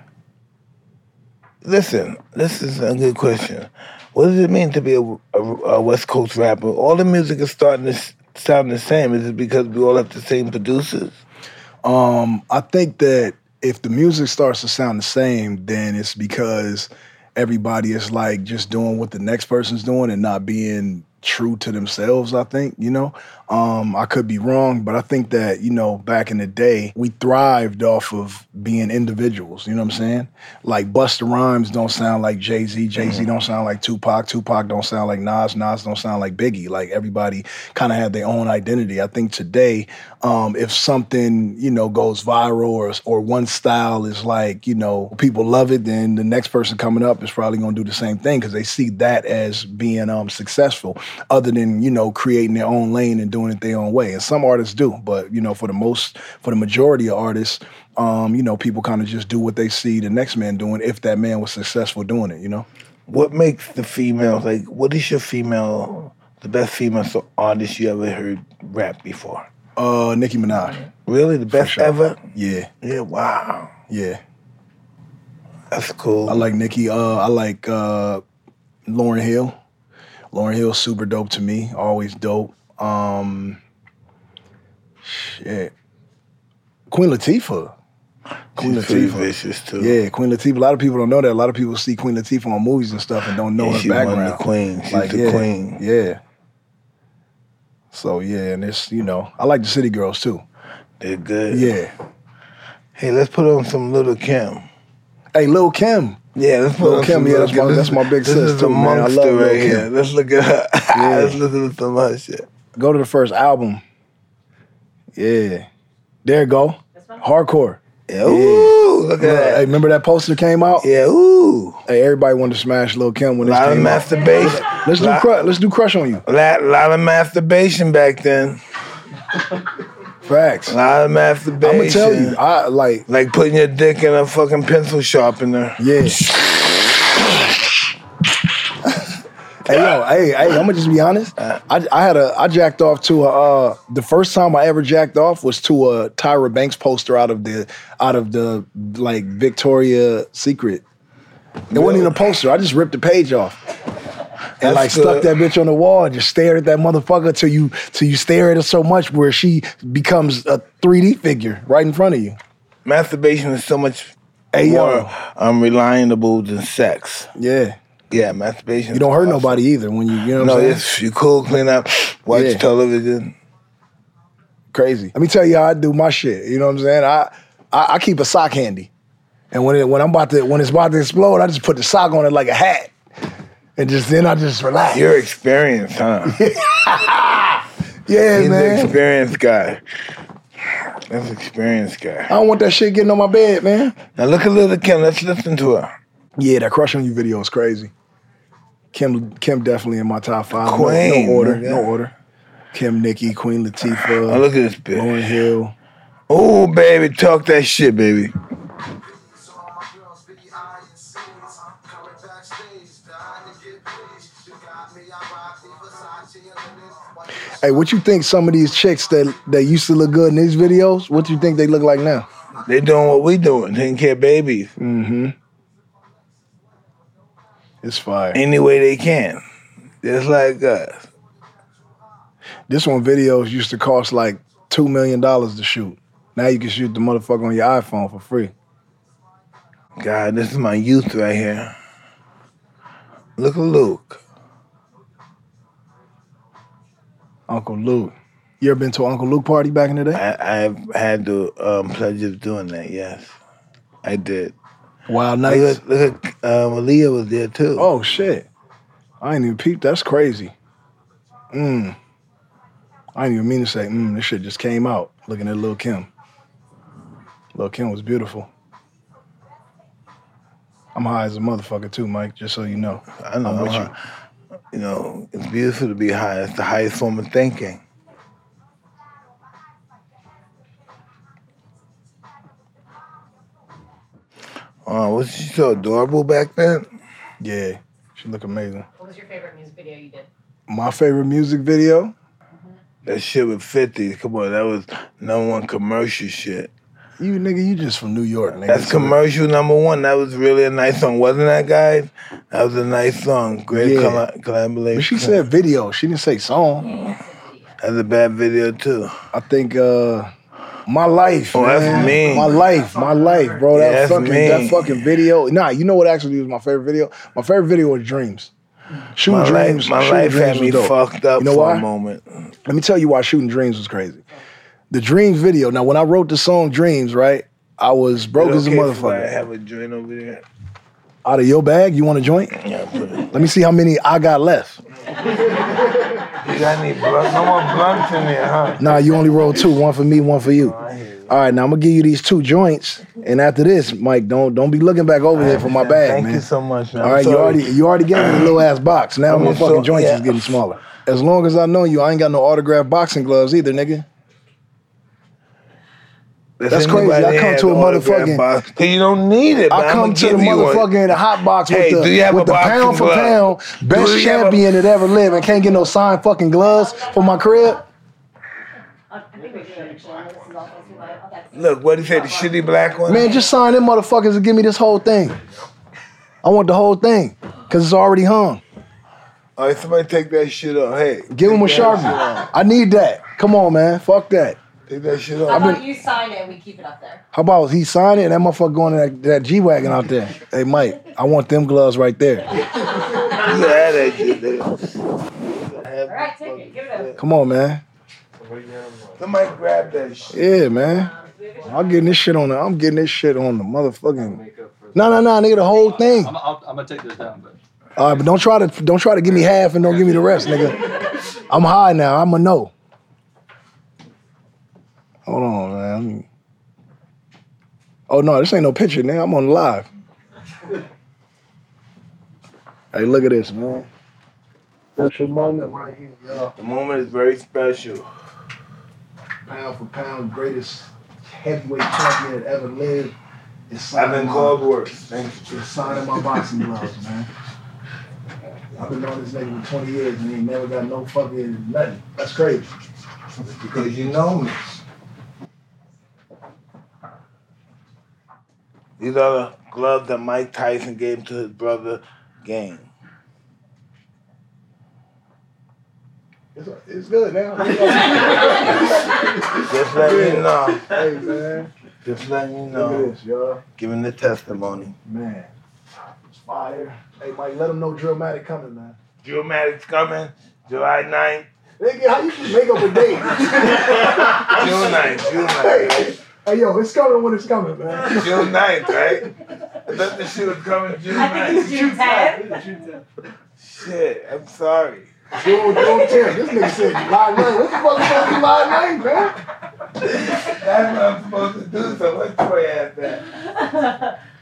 [SPEAKER 2] Listen, this is a good question. What does it mean to be a, a, a West Coast rapper? All the music is starting to sound the same. Is it because we all have the same producers?
[SPEAKER 1] Um, I think that if the music starts to sound the same, then it's because everybody is like just doing what the next person's doing and not being true to themselves, I think, you know. Um, I could be wrong, but I think that, you know, back in the day, we thrived off of being individuals, you know what I'm saying? Like Busta Rhymes don't sound like Jay-Z, Jay-Z don't sound like Tupac, Tupac don't sound like Nas, Nas don't sound like Biggie. Like everybody kind of had their own identity. I think today, um, if something, you know, goes viral or or one style is like, you know, people love it, then the next person coming up is probably gonna do the same thing because they see that as being um successful, other than, you know, creating their own lane and doing it their own way. And some artists do, but you know, for the most for the majority of artists, um, you know, people kind of just do what they see the next man doing if that man was successful doing it, you know?
[SPEAKER 2] What makes the female like? What is your female, the best female artist you ever heard rap before?
[SPEAKER 1] Uh Nicki Minaj.
[SPEAKER 2] Really, the best
[SPEAKER 1] sure.
[SPEAKER 2] ever?
[SPEAKER 1] Yeah,
[SPEAKER 2] Yeah, wow,
[SPEAKER 1] yeah.
[SPEAKER 2] that's cool.
[SPEAKER 1] I like Nicki. Uh, I like uh, Lauryn Hill. Lauryn Hill, super dope to me. Always dope. Um, shit. Queen Latifah. Queen
[SPEAKER 2] She's
[SPEAKER 1] Latifah.
[SPEAKER 2] vicious too.
[SPEAKER 1] Yeah, Queen Latifah. A lot of people don't know that. A lot of people see Queen Latifah on movies and stuff and don't know
[SPEAKER 2] Yeah,
[SPEAKER 1] her
[SPEAKER 2] she's one of the
[SPEAKER 1] background.
[SPEAKER 2] queens. She's the
[SPEAKER 1] yeah,
[SPEAKER 2] queen.
[SPEAKER 1] Yeah. So yeah, and it's you know I like the City Girls too.
[SPEAKER 2] They're good.
[SPEAKER 1] Yeah.
[SPEAKER 2] Hey, let's put on some Little Kim.
[SPEAKER 1] Hey, Lil Kim.
[SPEAKER 2] Yeah, let's put
[SPEAKER 1] Lil
[SPEAKER 2] on
[SPEAKER 1] Kim,
[SPEAKER 2] some
[SPEAKER 1] yeah, that's my- that's my big
[SPEAKER 2] this
[SPEAKER 1] sis
[SPEAKER 2] is
[SPEAKER 1] too,
[SPEAKER 2] a
[SPEAKER 1] man. I
[SPEAKER 2] monster
[SPEAKER 1] love Lil
[SPEAKER 2] right
[SPEAKER 1] Kim.
[SPEAKER 2] here. Let's look at her.
[SPEAKER 1] Yeah.
[SPEAKER 2] let's listen to some of her shit.
[SPEAKER 1] Go to the first album. Yeah. There you go.
[SPEAKER 3] This one?
[SPEAKER 1] Hardcore.
[SPEAKER 2] Yeah, ooh, look at
[SPEAKER 1] Hey, remember that poster came out?
[SPEAKER 2] Yeah, ooh.
[SPEAKER 1] Hey, everybody wanted to smash Lil Kim when
[SPEAKER 2] A
[SPEAKER 1] this
[SPEAKER 2] lot of
[SPEAKER 1] out.
[SPEAKER 2] masturbation.
[SPEAKER 1] Let's do
[SPEAKER 2] lot,
[SPEAKER 1] crush. Let's do crush on you.
[SPEAKER 2] lot, lot of masturbation back then.
[SPEAKER 1] Facts.
[SPEAKER 2] A lot of masturbation.
[SPEAKER 1] I'm gonna tell you. I like.
[SPEAKER 2] Like putting your dick in a fucking pencil sharpener.
[SPEAKER 1] Yeah. Hey yo, hey, hey. I'm gonna just be honest. I, I had a I jacked off to a. Uh, the first time I ever jacked off was to a Tyra Banks poster out of the out of the like Victoria Secret. It wasn't even a poster. I just ripped the page off. And like
[SPEAKER 2] That's
[SPEAKER 1] stuck
[SPEAKER 2] good.
[SPEAKER 1] that bitch on the wall and just stared at that motherfucker till you till you stare at her so much where she becomes a 3D figure right in front of you.
[SPEAKER 2] Masturbation is so much
[SPEAKER 1] Hey
[SPEAKER 2] more
[SPEAKER 1] yo,
[SPEAKER 2] unreliable than sex.
[SPEAKER 1] yeah.
[SPEAKER 2] Yeah, masturbation.
[SPEAKER 1] You don't hurt nobody either when you you know what
[SPEAKER 2] No,
[SPEAKER 1] I'm saying?
[SPEAKER 2] it's you cool, clean up, watch
[SPEAKER 1] Yeah.
[SPEAKER 2] television.
[SPEAKER 1] Crazy. Let me tell you how I do my shit. You know what I'm saying? I I, I keep a sock handy, and when it when I'm about to when it's about to explode, I just put the sock on it like a hat, and just then I just relax.
[SPEAKER 2] You're experienced, huh?
[SPEAKER 1] yeah,
[SPEAKER 2] He's an experienced guy. That's an experienced guy.
[SPEAKER 1] I don't want that shit getting on my bed, man.
[SPEAKER 2] Now look at Little Kim. Let's listen to her.
[SPEAKER 1] Yeah, that crush on you video is crazy. Kim Kim definitely in my top five. No-
[SPEAKER 2] Queen,
[SPEAKER 1] no, order,
[SPEAKER 2] nigga.
[SPEAKER 1] no order. Kim, Nicki, Queen Latifah,
[SPEAKER 2] look at this
[SPEAKER 1] Lauryn
[SPEAKER 2] bitch.
[SPEAKER 1] Hill.
[SPEAKER 2] Oh, baby, talk that shit, baby.
[SPEAKER 1] Hey, what you think some of these chicks that that used to look good in these videos? What do you think they look like now?
[SPEAKER 2] They doing what we doing, taking care of babies
[SPEAKER 1] Mm-hmm. It's fire.
[SPEAKER 2] any way they can. Just like us.
[SPEAKER 1] This one videos used to cost like two million dollars to shoot. Now you can shoot the motherfucker on your iPhone for free.
[SPEAKER 2] God, this is my youth right here. Look at Luke.
[SPEAKER 1] Uncle Luke. You ever been to an Uncle Luke party back in the day?
[SPEAKER 2] I, I've had the um, pleasure of doing that. Yes, I did.
[SPEAKER 1] Wild
[SPEAKER 2] Look
[SPEAKER 1] nights.
[SPEAKER 2] look at um, Aaliyah was there too.
[SPEAKER 1] Oh shit. I ain't even peeped. That's crazy. Mm. I ain't even mean to say mm. This shit just came out. Looking at Lil Kim. Lil Kim was beautiful. I'm high as a motherfucker too, Mike. Just so you know.
[SPEAKER 2] I know.
[SPEAKER 1] I'm with
[SPEAKER 2] huh? You know, it's beautiful to be high. It's the highest form of thinking. Oh, was she so adorable back then?
[SPEAKER 1] Yeah, she look amazing.
[SPEAKER 3] What was your favorite music video you did?
[SPEAKER 1] My favorite music video.
[SPEAKER 2] That shit with 50. Come on, that was number one commercial shit.
[SPEAKER 1] You nigga, you just from New York, nigga.
[SPEAKER 2] That's commercial number one. That was really a nice song, wasn't that, guys? That was a nice song. Great
[SPEAKER 1] Yeah.
[SPEAKER 2] colla- collaboration.
[SPEAKER 1] But she said video. She didn't say song.
[SPEAKER 2] that's a bad video too.
[SPEAKER 1] I think uh my life.
[SPEAKER 2] Oh, that's
[SPEAKER 1] man.
[SPEAKER 2] mean.
[SPEAKER 1] My life, my life, bro. That
[SPEAKER 2] that's
[SPEAKER 1] fucking
[SPEAKER 2] mean.
[SPEAKER 1] that fucking video. Nah, you know what actually was my favorite video? My favorite video was Dreams. Shooting
[SPEAKER 2] My
[SPEAKER 1] Dreams.
[SPEAKER 2] life, my
[SPEAKER 1] Shooting
[SPEAKER 2] life
[SPEAKER 1] Dreams
[SPEAKER 2] had me fucked up
[SPEAKER 1] You know
[SPEAKER 2] for
[SPEAKER 1] why?
[SPEAKER 2] a moment.
[SPEAKER 1] Let me tell you why Shooting Dreams was crazy. The Dreams video. Now, when I wrote the song Dreams, right, I was broke as a
[SPEAKER 2] motherfucker. I have a joint over there.
[SPEAKER 1] Out of your bag, you want a joint?
[SPEAKER 2] Yeah, put it.
[SPEAKER 1] Let me see how many I got left.
[SPEAKER 2] You got any blunt? No more blunts in there, huh?
[SPEAKER 1] Nah, you only roll two. One for me, one for you. All right, now I'm gonna give you these two joints, and after this, Mike, don't don't be looking back over here for my bag,
[SPEAKER 2] Thank
[SPEAKER 1] man.
[SPEAKER 2] you so much, man.
[SPEAKER 1] All you already you already gave me a little ass box. Now
[SPEAKER 2] I'm
[SPEAKER 1] my
[SPEAKER 2] so-
[SPEAKER 1] fucking joints
[SPEAKER 2] yeah.
[SPEAKER 1] is getting smaller. As long as I know you, I ain't got no autographed boxing gloves either, nigga.
[SPEAKER 2] Does
[SPEAKER 1] That's crazy. I come to a motherfucking-?
[SPEAKER 2] 'Cause you don't need it.
[SPEAKER 1] I come to the
[SPEAKER 2] give you one.
[SPEAKER 1] motherfucking hot box
[SPEAKER 2] Hey,
[SPEAKER 1] with the with the pound for pound best
[SPEAKER 2] have a-
[SPEAKER 1] champion that ever lived, and can't get no signed fucking gloves for my crib.
[SPEAKER 3] I think we should actually. This is all supposed to be my. Okay.
[SPEAKER 2] Look, what he said, the shitty black one?
[SPEAKER 1] Man, just sign them motherfuckers and give me this whole thing. I want the whole thing because it's already hung.
[SPEAKER 2] All right, somebody take that shit off. Hey.
[SPEAKER 1] Give him a
[SPEAKER 2] take that shit
[SPEAKER 1] sharpie. I need that. Come on, man. Fuck that.
[SPEAKER 2] Take that shit
[SPEAKER 3] How
[SPEAKER 2] off.
[SPEAKER 3] about you sign it and we keep it up there?
[SPEAKER 1] How about he sign it and that motherfucker going to that, that G wagon out there? Hey, Mike, I want them gloves right there.
[SPEAKER 2] You can have that shit there.
[SPEAKER 3] All right, take it. Give it up.
[SPEAKER 1] Come on, man.
[SPEAKER 2] Somebody grab that shit.
[SPEAKER 1] Yeah, man. I'm getting this shit on the. I'm getting this shit on the motherfucking. No, no, no, nigga, the whole thing.
[SPEAKER 6] I'm, I'll, I'm gonna take this down, but
[SPEAKER 1] All right, but don't try to don't try to give me half and don't give me the rest, nigga. I'm high now. I'm a no. Hold on, man. Let me- Oh no, this ain't no picture, nigga. I'm on live. Hey, look at this, man. Special moment right here, y'all.
[SPEAKER 2] The moment is very special.
[SPEAKER 1] Pound for pound, greatest heavyweight champion that ever lived. Is
[SPEAKER 2] I've
[SPEAKER 1] signing
[SPEAKER 2] been
[SPEAKER 1] my-
[SPEAKER 2] called. Thank you.
[SPEAKER 1] is signing my boxing gloves, man. I've been knowing this nigga for 20 years and he ain't never got no fucking nothing. That's crazy.
[SPEAKER 2] Because you know me. These are the gloves that Mike Tyson gave to his brother Game.
[SPEAKER 1] It's, it's good now.
[SPEAKER 2] Just letting you know.
[SPEAKER 1] hey, man.
[SPEAKER 2] Just letting you know.
[SPEAKER 1] at this, y'all.
[SPEAKER 2] Giving the testimony.
[SPEAKER 1] Man. It's fire. Hey, Mike, let them know Drillmatic coming, man.
[SPEAKER 2] Dramatic's coming July 9th.
[SPEAKER 1] Nigga, how you just make up a date?
[SPEAKER 2] June 9th. June 9th.
[SPEAKER 1] hey,
[SPEAKER 2] Right?
[SPEAKER 1] Hey, yo, it's coming when it's coming, man.
[SPEAKER 2] June 9th, right? I thought this shit was coming June
[SPEAKER 3] I think it's
[SPEAKER 2] 9th.
[SPEAKER 3] June 10th.
[SPEAKER 2] Shit, I'm sorry.
[SPEAKER 1] June, June 10th. This nigga said July 9th. What the fuck is on July 9th, man?
[SPEAKER 2] That's what I'm supposed to do, so let's pray at that.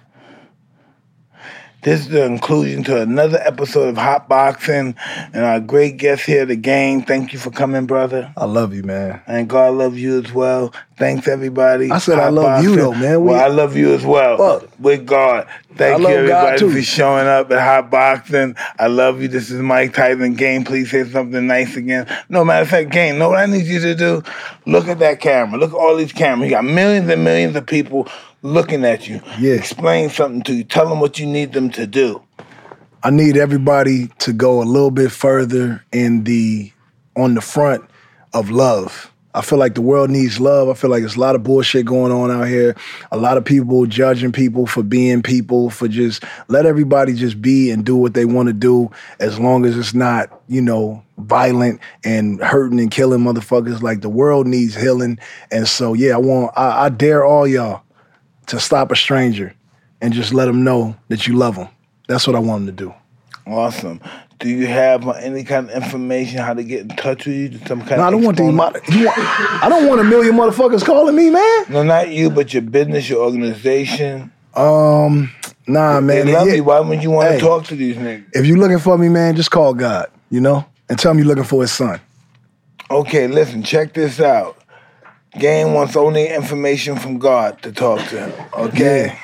[SPEAKER 2] This is the conclusion to another episode of Hotboxin', and our great guest here, the game. Thank you for coming, brother.
[SPEAKER 1] I love you, man.
[SPEAKER 2] And God love you as well. Thanks, everybody.
[SPEAKER 1] I said I
[SPEAKER 2] Hot
[SPEAKER 1] love you, though, man. We-
[SPEAKER 2] well, I love you as well.
[SPEAKER 1] Fuck.
[SPEAKER 2] With God. Thank you, everybody, for showing up at Hotboxin'. I love you. This is Mike Tyson. Game, please say something nice again. No matter of fact, Game, know what I need you to do? Look at that camera. Look at all these cameras. You got millions and millions of people looking at you.
[SPEAKER 1] Yeah.
[SPEAKER 2] Explain something to you. Tell them what you need them to do.
[SPEAKER 1] I need everybody to go a little bit further in the on the front of love. I feel like the world needs love. I feel like there's a lot of bullshit going on out here. A lot of people judging people for being people, for just let everybody just be and do what they want to do as long as it's not, you know, violent and hurting and killing motherfuckers. Like the world needs healing. And so, yeah, I want, I, I dare all y'all to stop a stranger and just let them know that you love them. That's what I want them to do.
[SPEAKER 2] Awesome. Do you have uh, any kind of information how to get in touch with you? Some kind
[SPEAKER 1] No, I don't want these.
[SPEAKER 2] exponent?
[SPEAKER 1] Mo- you want, I don't want a million motherfuckers calling me, man.
[SPEAKER 2] No, not you, but your business, your organization.
[SPEAKER 1] Um, nah, man.
[SPEAKER 2] they love
[SPEAKER 1] Yeah,
[SPEAKER 2] you. Why would you want
[SPEAKER 1] Hey.
[SPEAKER 2] to talk to these niggas?
[SPEAKER 1] If you're looking for me, man, just call God. You know, and tell him you're looking for his son.
[SPEAKER 2] Okay, listen, check this out. Game wants only information from God to talk to him. Okay.
[SPEAKER 1] Yeah.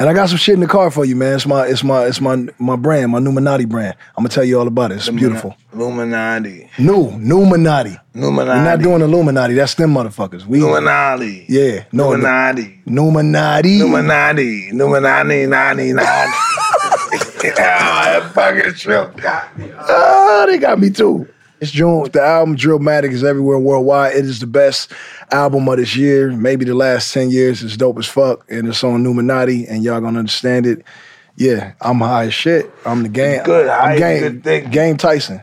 [SPEAKER 1] And I got some shit in the car for you, man. It's my, it's my, it's my, my brand, my Numinati brand. I'm gonna tell you all about it. It's beautiful.
[SPEAKER 2] Illuminati.
[SPEAKER 1] New, Numinati.
[SPEAKER 2] Illuminati.
[SPEAKER 1] We're not doing Illuminati. That's them motherfuckers. We
[SPEAKER 2] Illuminati.
[SPEAKER 1] Yeah, no,
[SPEAKER 2] Illuminati.
[SPEAKER 1] Numinati.
[SPEAKER 2] Illuminati. Illuminati. Nani. Nani. Ah, that fucking got me.
[SPEAKER 1] Ah, they got me too. It's June. The album Drillmatic is everywhere worldwide. It is the best album of this year, maybe the last 10 years. It's dope as fuck. And it's on Numinati, and y'all gonna understand it. Yeah, I'm high as shit. I'm the game.
[SPEAKER 2] Good,
[SPEAKER 1] I'm, game.
[SPEAKER 2] Good.
[SPEAKER 1] Game Tyson.